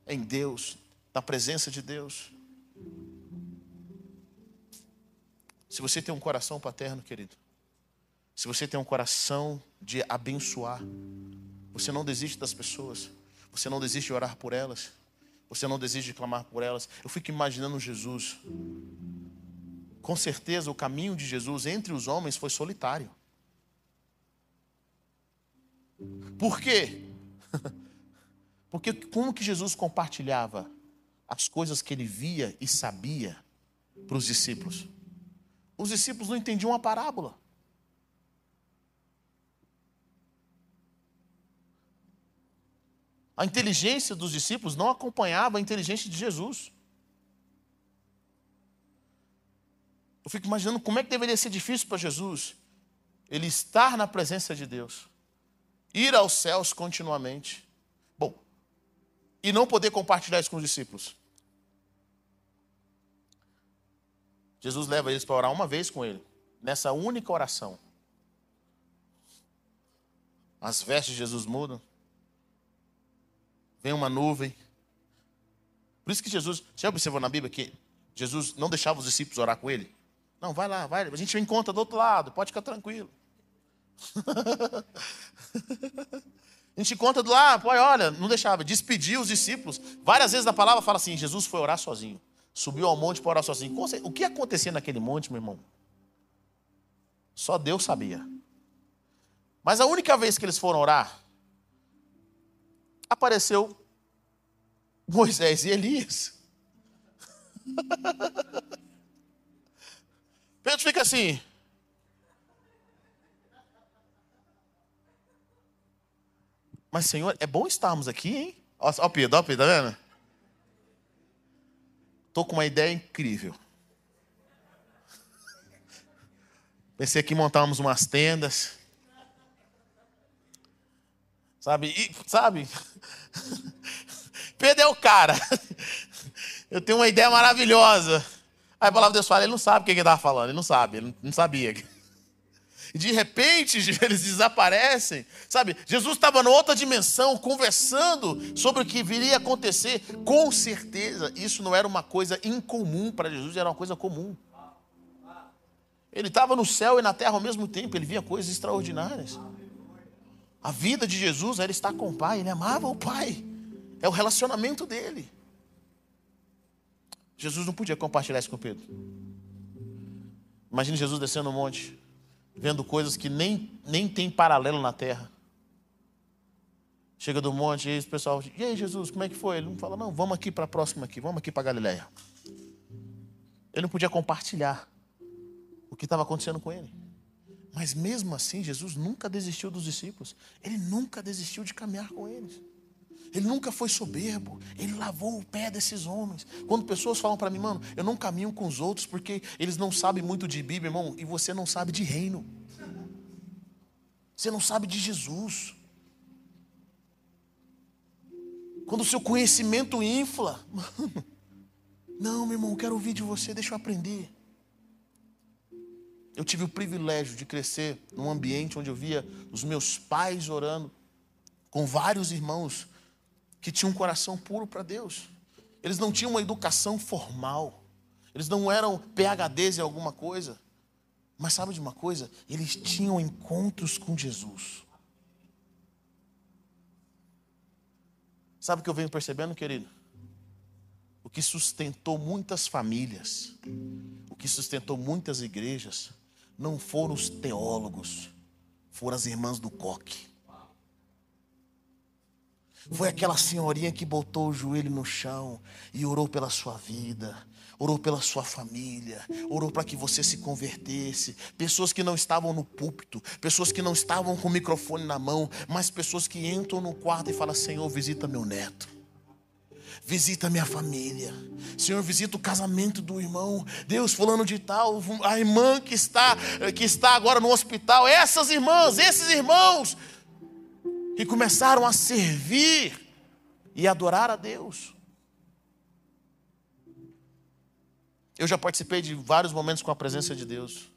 [SPEAKER 2] em Deus, na presença de Deus. Se você tem um coração paterno, querido, se você tem um coração de abençoar, você não desiste das pessoas, você não desiste de orar por elas, você não desiste de clamar por elas. Eu fico imaginando Jesus. Com certeza o caminho de Jesus entre os homens foi solitário. Por quê? [laughs] Porque como que Jesus compartilhava as coisas que ele via e sabia para os discípulos? Os discípulos não entendiam a parábola. A inteligência dos discípulos não acompanhava a inteligência de Jesus. Eu fico imaginando como é que deveria ser difícil para Jesus ele estar na presença de Deus, ir aos céus continuamente. Bom, e não poder compartilhar isso com os discípulos. Jesus leva eles para orar uma vez com ele, nessa única oração. As vestes de Jesus mudam vem uma nuvem. Por isso que Jesus, você observou na Bíblia que Jesus não deixava os discípulos orar com ele? Não, vai lá, vai, a gente encontra do outro lado, pode ficar tranquilo. [laughs] a gente encontra do lado, pô, olha, não deixava, despediu os discípulos. Várias vezes na palavra fala assim: Jesus foi orar sozinho, subiu ao monte para orar sozinho. O que acontecia naquele monte, meu irmão? Só Deus sabia. Mas a única vez que eles foram orar, apareceu Moisés e Elias. [laughs] Pedro fica assim. Mas, Senhor, é bom estarmos aqui, hein? Olha o Pedro, olha o Pedro, tá vendo? Estou com uma ideia incrível. Pensei que montávamos umas tendas. Sabe? E, sabe? Pedro é o cara. Eu tenho uma ideia maravilhosa. Aí a palavra de Deus fala, ele não sabe o que ele estava falando, ele não sabe, ele não sabia. De repente [laughs] eles desaparecem. Sabe, Jesus estava em outra dimensão, conversando sobre o que viria a acontecer. Com certeza, isso não era uma coisa incomum para Jesus, era uma coisa comum. Ele estava no céu e na terra ao mesmo tempo, ele via coisas extraordinárias. A vida de Jesus era estar com o Pai, ele amava o Pai. É o relacionamento dele. Jesus não podia compartilhar isso com Pedro. Imagine Jesus descendo no monte, vendo coisas que nem, nem tem paralelo na terra. Chega do monte e o pessoal, e aí Jesus, como é que foi? Ele não fala, não, vamos aqui para a próxima aqui, vamos aqui para Galiléia. Ele não podia compartilhar o que estava acontecendo com ele. Mas mesmo assim, Jesus nunca desistiu dos discípulos. Ele nunca desistiu de caminhar com eles. Ele nunca foi soberbo. Ele lavou o pé desses homens. Quando pessoas falam para mim, mano, eu não caminho com os outros porque eles não sabem muito de Bíblia, irmão, e você não sabe de reino. Você não sabe de Jesus. Quando o seu conhecimento infla, [laughs] mano, não, meu irmão, quero ouvir de você, deixa eu aprender. Eu tive o privilégio de crescer num ambiente onde eu via os meus pais orando, com vários irmãos que tinham um coração puro para Deus. Eles não tinham uma educação formal. Eles não eram PHDs em alguma coisa. Mas sabe de uma coisa? Eles tinham encontros com Jesus. Sabe o que eu venho percebendo, querido? O que sustentou muitas famílias, o que sustentou muitas igrejas, não foram os teólogos, foram as irmãs do coque. Foi aquela senhorinha que botou o joelho no chão e orou pela sua vida, orou pela sua família, orou para que você se convertesse. Pessoas que não estavam no púlpito, pessoas que não estavam com o microfone na mão, mas pessoas que entram no quarto e falam: Senhor, visita meu neto. Visita minha família. Senhor, visita o casamento do irmão. Deus, fulano de tal, a irmã que está que está agora no hospital, essas irmãs, esses irmãos, que começaram a servir e adorar a Deus. Eu já participei de vários momentos com a presença de Deus.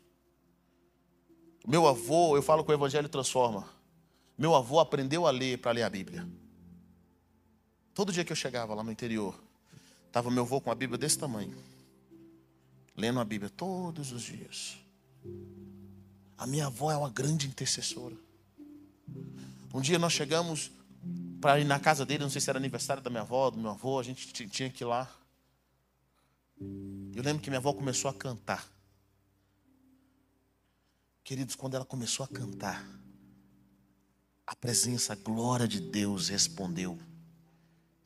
[SPEAKER 2] Meu avô, eu falo que o Evangelho transforma. Meu avô aprendeu a ler para ler a Bíblia. Todo dia que eu chegava lá no interior, estava meu avô com a Bíblia desse tamanho, lendo a Bíblia todos os dias. A minha avó é uma grande intercessora. Um dia nós chegamos para ir na casa dele, não sei se era aniversário da minha avó, do meu avô, a gente tinha que ir lá. Eu lembro que minha avó começou a cantar. Queridos, quando ela começou a cantar, a presença, a glória de Deus respondeu.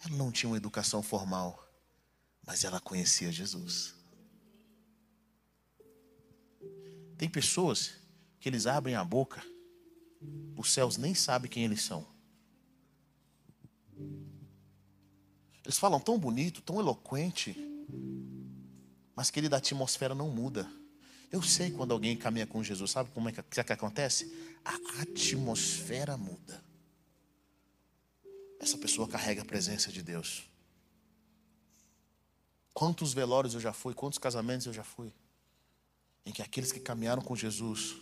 [SPEAKER 2] Ela não tinha uma educação formal, mas ela conhecia Jesus. Tem pessoas que eles abrem a boca os céus nem sabem quem eles são. Eles falam tão bonito, tão eloquente, mas querida, a atmosfera não muda. Eu sei quando alguém caminha com Jesus, sabe como é que, que, que acontece? A atmosfera muda. Essa pessoa carrega a presença de Deus. Quantos velórios eu já fui, quantos casamentos eu já fui, em que aqueles que caminharam com Jesus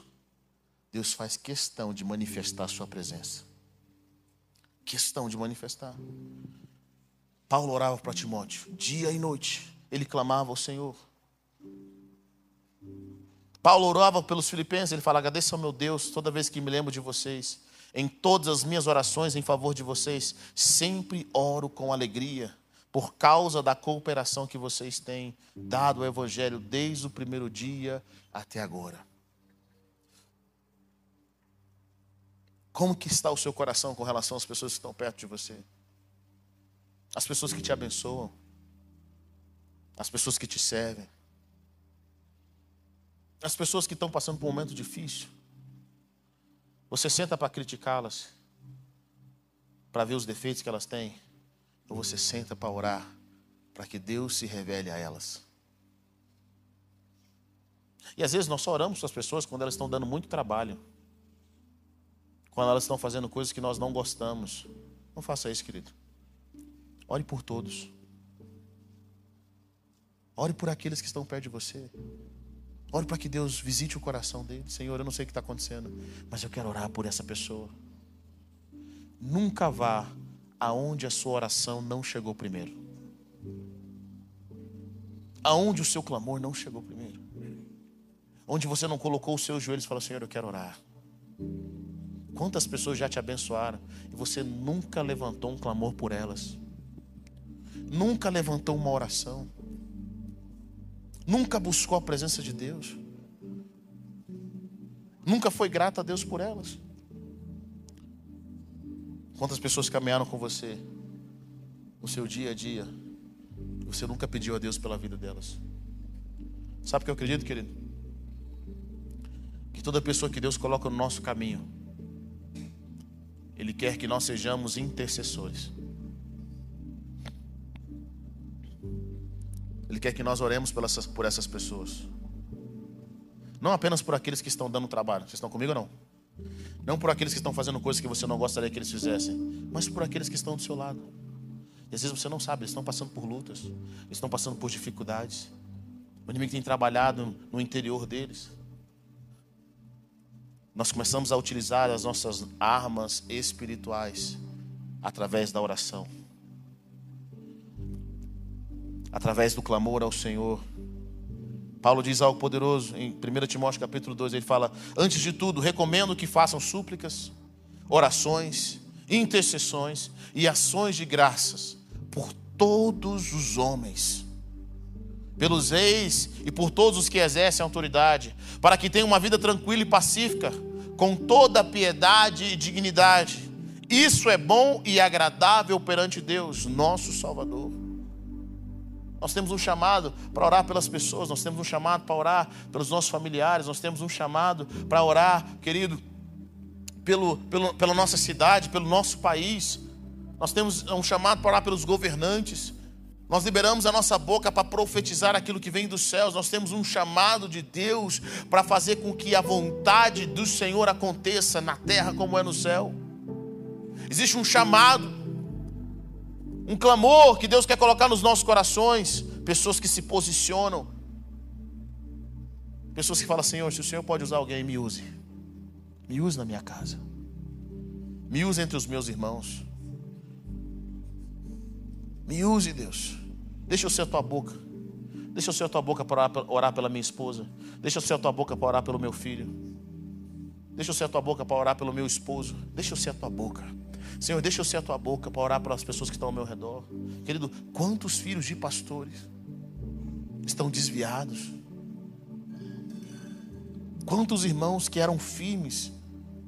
[SPEAKER 2] Deus faz questão de manifestar a sua presença. Questão de manifestar. Paulo orava para Timóteo, dia e noite, ele clamava ao Senhor. Paulo orava pelos filipenses, ele fala: agradeço ao meu Deus toda vez que me lembro de vocês. Em todas as minhas orações em favor de vocês, sempre oro com alegria, por causa da cooperação que vocês têm dado ao Evangelho desde o primeiro dia até agora. Como que está o seu coração com relação às pessoas que estão perto de você? As pessoas que te abençoam. As pessoas que te servem. As pessoas que estão passando por um momento difícil. Você senta para criticá-las, para ver os defeitos que elas têm, ou você senta para orar, para que Deus se revele a elas. E às vezes nós só oramos para as pessoas quando elas estão dando muito trabalho. Quando elas estão fazendo coisas que nós não gostamos. Não faça isso, querido. Ore por todos. Ore por aqueles que estão perto de você. Ore para que Deus visite o coração dele. Senhor, eu não sei o que está acontecendo, mas eu quero orar por essa pessoa. Nunca vá aonde a sua oração não chegou primeiro. Aonde o seu clamor não chegou primeiro. Onde você não colocou os seus joelhos e falou: Senhor, eu quero orar. Quantas pessoas já te abençoaram e você nunca levantou um clamor por elas? Nunca levantou uma oração? Nunca buscou a presença de Deus? Nunca foi grato a Deus por elas? Quantas pessoas caminharam com você no seu dia a dia? Você nunca pediu a Deus pela vida delas. Sabe o que eu acredito, querido? Que toda pessoa que Deus coloca no nosso caminho, Ele quer que nós sejamos intercessores. Ele quer que nós oremos por essas, por essas pessoas. Não apenas por aqueles que estão dando trabalho. Vocês estão comigo ou não? Não por aqueles que estão fazendo coisas que você não gostaria que eles fizessem, mas por aqueles que estão do seu lado. E às vezes você não sabe, eles estão passando por lutas, eles estão passando por dificuldades. O inimigo tem trabalhado no interior deles. Nós começamos a utilizar as nossas armas espirituais através da oração através do clamor ao Senhor. Paulo diz algo poderoso em 1 Timóteo capítulo 2, ele fala: Antes de tudo, recomendo que façam súplicas, orações, intercessões e ações de graças por todos os homens, pelos reis e por todos os que exercem autoridade, para que tenham uma vida tranquila e pacífica, com toda piedade e dignidade. Isso é bom e agradável perante Deus, nosso Salvador. Nós temos um chamado para orar pelas pessoas, nós temos um chamado para orar pelos nossos familiares, nós temos um chamado para orar, querido, pelo, pelo, pela nossa cidade, pelo nosso país. Nós temos um chamado para orar pelos governantes. Nós liberamos a nossa boca para profetizar aquilo que vem dos céus. Nós temos um chamado de Deus para fazer com que a vontade do Senhor aconteça na terra como é no céu. Existe um chamado um clamor que Deus quer colocar nos nossos corações. Pessoas que se posicionam. Pessoas que falam: Senhor, se o Senhor pode usar alguém, me use. Me use na minha casa. Me use entre os meus irmãos. Me use, Deus. Deixa eu ser a tua boca. Deixa eu ser a tua boca para orar, pela minha esposa. Deixa eu ser a tua boca para orar pelo meu filho. Deixa eu ser a tua boca para orar pelo meu esposo. Deixa eu ser a tua boca. Senhor, deixa eu ser a tua boca para orar pelas pessoas que estão ao meu redor. Querido, quantos filhos de pastores estão desviados? Quantos irmãos que eram firmes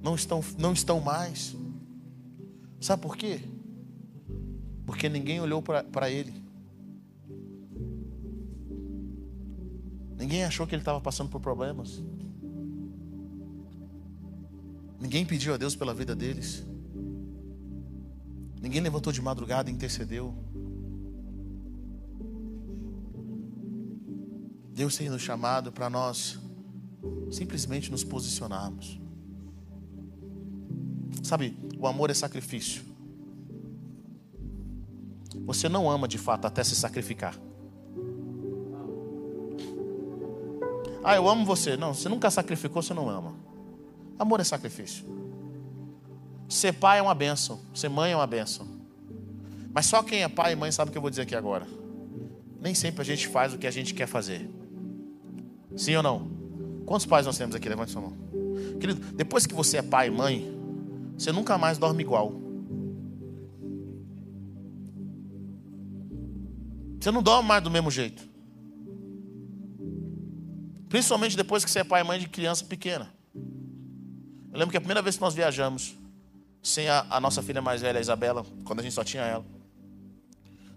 [SPEAKER 2] não estão, não estão mais? Sabe por quê? Porque ninguém olhou para ele. Ninguém achou que ele estava passando por problemas. Ninguém pediu a Deus pela vida deles. Ninguém levantou de madrugada e intercedeu. Deus tem nos chamado para nós simplesmente nos posicionarmos. Sabe, o amor é sacrifício. Você não ama de fato até se sacrificar. Ah, eu amo você. Não, você nunca sacrificou, você não ama. Amor é sacrifício. Ser pai é uma benção, ser mãe é uma benção. Mas só quem é pai e mãe sabe o que eu vou dizer aqui agora. Nem sempre a gente faz o que a gente quer fazer. Sim ou não? Quantos pais nós temos aqui? Levante sua mão. Querido, depois que você é pai e mãe, você nunca mais dorme igual. Você não dorme mais do mesmo jeito. Principalmente depois que você é pai e mãe de criança pequena. Eu lembro que a primeira vez que nós viajamos, sem a, a nossa filha mais velha, a Isabela, quando a gente só tinha ela.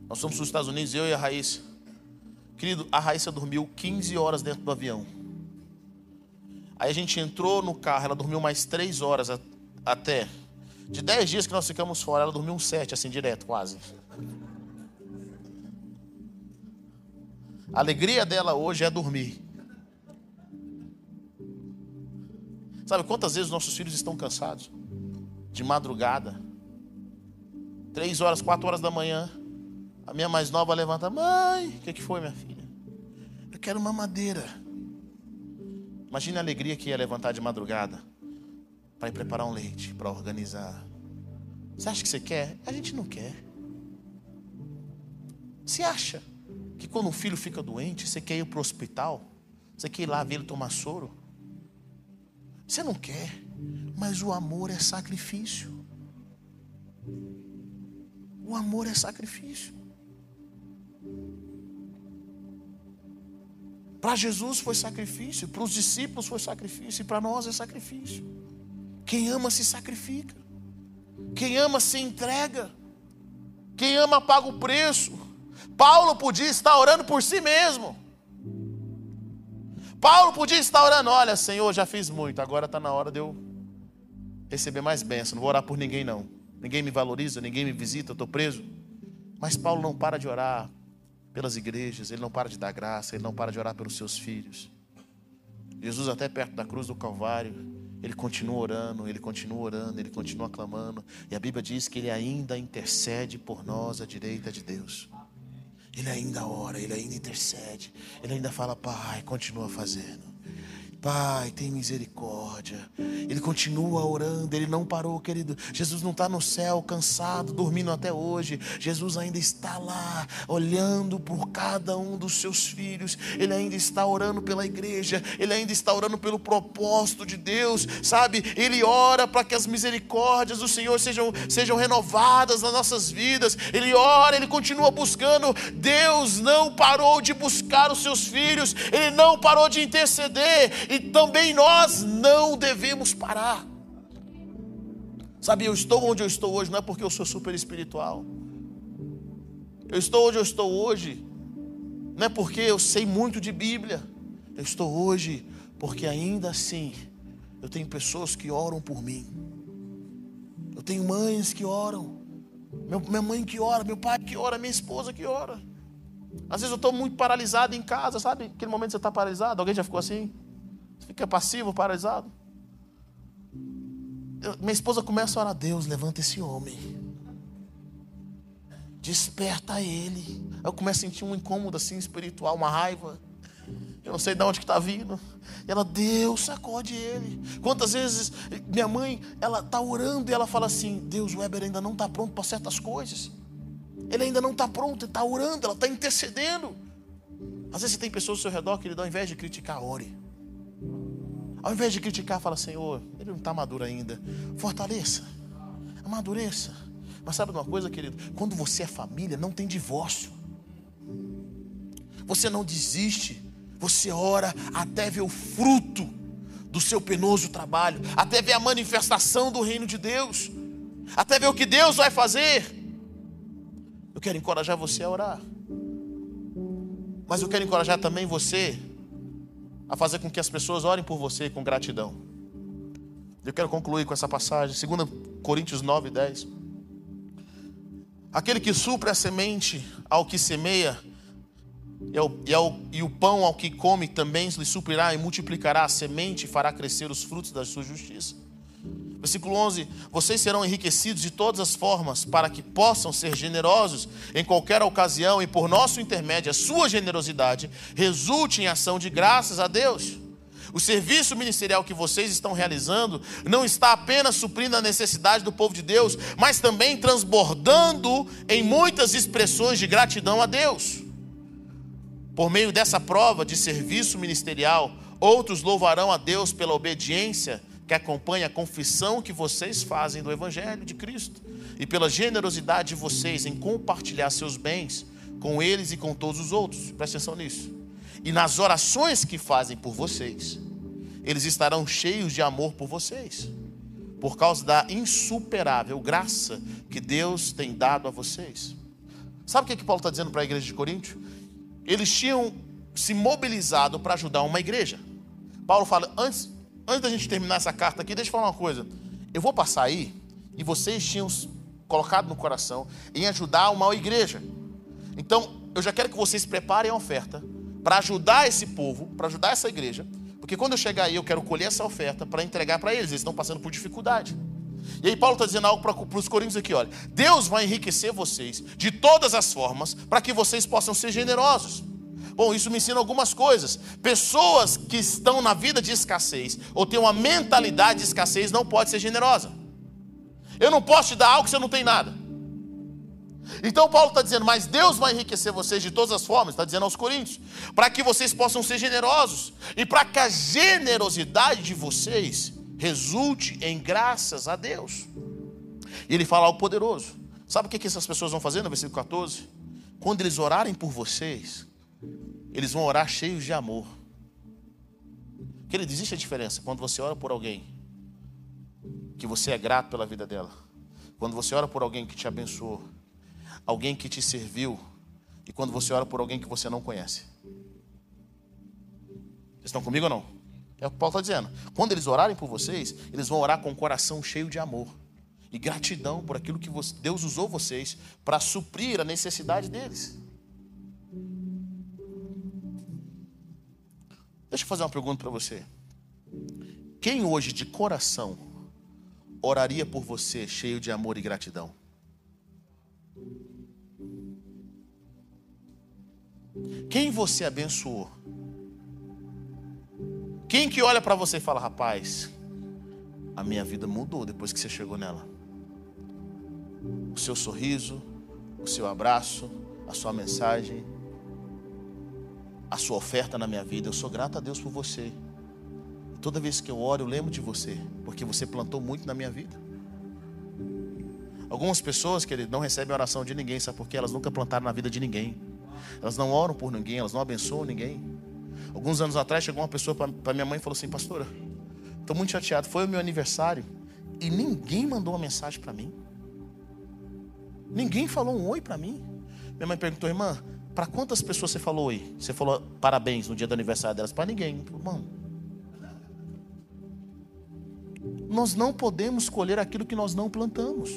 [SPEAKER 2] Nós fomos para os Estados Unidos, eu e a Raíssa. Querido, a Raíssa dormiu 15 horas dentro do avião. Aí a gente entrou no carro, ela dormiu mais 3 horas até. De 10 dias que nós ficamos fora, ela dormiu uns 7, assim, direto, quase. A alegria dela hoje é dormir. Sabe quantas vezes nossos filhos estão cansados? De madrugada. Três horas, quatro horas da manhã. A minha mais nova levanta. Mãe, o que, que foi, minha filha? Eu quero uma madeira. Imagine a alegria que ia levantar de madrugada para ir preparar um leite, para organizar. Você acha que você quer? A gente não quer. Você acha que quando um filho fica doente, você quer ir para o hospital? Você quer ir lá ver ele tomar soro? Você não quer, mas o amor é sacrifício. O amor é sacrifício. Para Jesus foi sacrifício, para os discípulos foi sacrifício, e para nós é sacrifício. Quem ama se sacrifica, quem ama se entrega, quem ama paga o preço. Paulo podia estar orando por si mesmo. Paulo podia estar orando: Olha, Senhor, já fiz muito, agora está na hora de eu receber mais bênção. Não vou orar por ninguém, não. Ninguém me valoriza, ninguém me visita, eu estou preso. Mas Paulo não para de orar pelas igrejas, ele não para de dar graça, ele não para de orar pelos seus filhos. Jesus, até perto da cruz do Calvário, ele continua orando, ele continua orando, ele continua clamando. E a Bíblia diz que ele ainda intercede por nós à direita de Deus. Ele ainda ora, ele ainda intercede, ele ainda fala, Pai, continua fazendo. Pai, tem misericórdia. Ele continua orando, ele não parou, querido. Jesus não está no céu cansado, dormindo até hoje. Jesus ainda está lá, olhando por cada um dos seus filhos. Ele ainda está orando pela igreja, ele ainda está orando pelo propósito de Deus, sabe? Ele ora para que as misericórdias do Senhor sejam, sejam renovadas nas nossas vidas. Ele ora, ele continua buscando. Deus não parou de buscar os seus filhos, ele não parou de interceder e também nós não devemos parar. Sabe, eu estou onde eu estou hoje não é porque eu sou super espiritual. Eu estou onde eu estou hoje não é porque eu sei muito de Bíblia. Eu estou hoje porque ainda assim eu tenho pessoas que oram por mim. Eu tenho mães que oram. Minha mãe que ora, meu pai que ora, minha esposa que ora. Às vezes eu estou muito paralisado em casa, sabe? Aquele momento que você está paralisado, alguém já ficou assim? Fica passivo, paralisado. Eu, minha esposa começa a orar, Deus, levanta esse homem. Desperta ele. Eu começo a sentir um incômodo assim espiritual, uma raiva. Eu não sei de onde que está vindo. E ela, Deus, sacode ele. Quantas vezes minha mãe, ela está orando e ela fala assim: Deus, o Weber ainda não está pronto para certas coisas. Ele ainda não está pronto, ele está orando, ela está intercedendo. Às vezes tem pessoas ao seu redor que ele dá ao invés de criticar, ore. Ao invés de criticar, fala, Senhor, ele não está maduro ainda. Fortaleça, amadureça. Mas sabe uma coisa, querido? Quando você é família, não tem divórcio. Você não desiste. Você ora até ver o fruto do seu penoso trabalho, até ver a manifestação do reino de Deus, até ver o que Deus vai fazer. Eu quero encorajar você a orar. Mas eu quero encorajar também você a fazer com que as pessoas orem por você com gratidão. Eu quero concluir com essa passagem, 2 Coríntios 9, 10. Aquele que supre a semente ao que semeia, e, ao, e, ao, e o pão ao que come também lhe suprirá e multiplicará a semente e fará crescer os frutos da sua justiça. Versículo 11: Vocês serão enriquecidos de todas as formas, para que possam ser generosos em qualquer ocasião, e por nosso intermédio, a sua generosidade resulte em ação de graças a Deus. O serviço ministerial que vocês estão realizando não está apenas suprindo a necessidade do povo de Deus, mas também transbordando em muitas expressões de gratidão a Deus. Por meio dessa prova de serviço ministerial, outros louvarão a Deus pela obediência que acompanha a confissão que vocês fazem do Evangelho de Cristo e pela generosidade de vocês em compartilhar seus bens com eles e com todos os outros. Presta atenção nisso. E nas orações que fazem por vocês, eles estarão cheios de amor por vocês, por causa da insuperável graça que Deus tem dado a vocês. Sabe o que, é que Paulo está dizendo para a igreja de Coríntio? Eles tinham se mobilizado para ajudar uma igreja. Paulo fala: antes, antes da gente terminar essa carta aqui, deixa eu falar uma coisa. Eu vou passar aí e vocês tinham colocado no coração em ajudar uma igreja. Então, eu já quero que vocês preparem a oferta para ajudar esse povo, para ajudar essa igreja, Porque quando eu chegar aí, eu quero colher essa oferta para entregar para eles. Eles estão passando por dificuldade. E aí Paulo está dizendo algo para os coríntios aqui, olha. Deus vai enriquecer vocês de todas as formas para que vocês possam ser generosos. Bom, isso me ensina algumas coisas. Pessoas que estão na vida de escassez ou têm uma mentalidade de escassez não pode ser generosa. Eu não posso te dar algo que você não tem nada. Então Paulo está dizendo, mas Deus vai enriquecer vocês de todas as formas, está dizendo aos Coríntios, para que vocês possam ser generosos e para que a generosidade de vocês resulte em graças a Deus. E ele fala algo poderoso. Sabe o que essas pessoas vão fazer no versículo 14? Quando eles orarem por vocês, eles vão orar cheios de amor. Que ele existe a diferença quando você ora por alguém que você é grato pela vida dela. Quando você ora por alguém que te abençoou, alguém que te serviu, e quando você ora por alguém que você não conhece. Vocês estão comigo ou não? É o que Paulo está dizendo. Quando eles orarem por vocês, eles vão orar com o coração cheio de amor e gratidão por aquilo que Deus usou vocês para suprir a necessidade deles. Deixa eu fazer uma pergunta para você. Quem hoje de coração oraria por você cheio de amor e gratidão? Quem você abençoou? Quem que olha para você e fala, rapaz, a minha vida mudou depois que você chegou nela? O seu sorriso, o seu abraço, a sua mensagem, a sua oferta na minha vida. Eu sou grato a Deus por você. Toda vez que eu oro, eu lembro de você, porque você plantou muito na minha vida. Algumas pessoas, que não recebem oração de ninguém, sabe por quê? Elas nunca plantaram na vida de ninguém. Elas não oram por ninguém, elas não abençoam ninguém. Alguns anos atrás chegou uma pessoa para minha mãe e falou assim: Pastora, estou muito chateado. Foi o meu aniversário e ninguém mandou uma mensagem para mim. Ninguém falou um oi para mim. Minha mãe perguntou, irmã, para quantas pessoas você falou oi? Você falou parabéns no dia do aniversário delas? Para ninguém. Irmão, nós não podemos colher aquilo que nós não plantamos.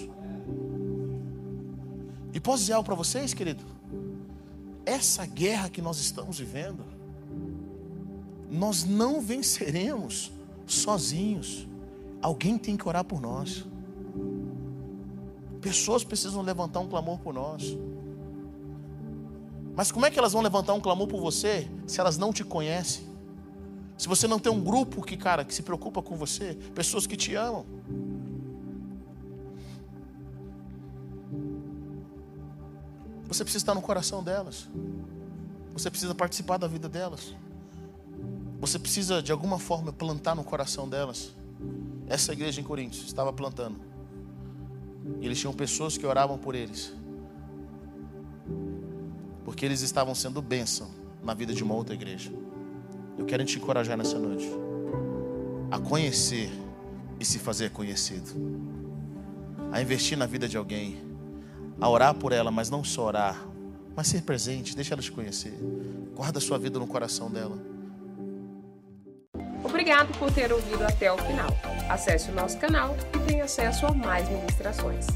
[SPEAKER 2] E posso dizer algo para vocês, querido? Essa guerra que nós estamos vivendo, nós não venceremos sozinhos. Alguém tem que orar por nós. Pessoas precisam levantar um clamor por nós. Mas como é que elas vão levantar um clamor por você se elas não te conhecem? Se você não tem um grupo que, cara, que se preocupa com você, pessoas que te amam. Você precisa estar no coração delas. Você precisa participar da vida delas. Você precisa de alguma forma plantar no coração delas. Essa igreja em Coríntios estava plantando. E eles tinham pessoas que oravam por eles. Porque eles estavam sendo bênção na vida de uma outra igreja. Eu quero te encorajar nessa noite a conhecer e se fazer conhecido. A investir na vida de alguém, a orar por ela, mas não só orar, mas ser presente, deixa ela te conhecer. Guarda a sua vida no coração dela.
[SPEAKER 1] Obrigado por ter ouvido até o final. Acesse o nosso canal e tenha acesso a mais ministrações.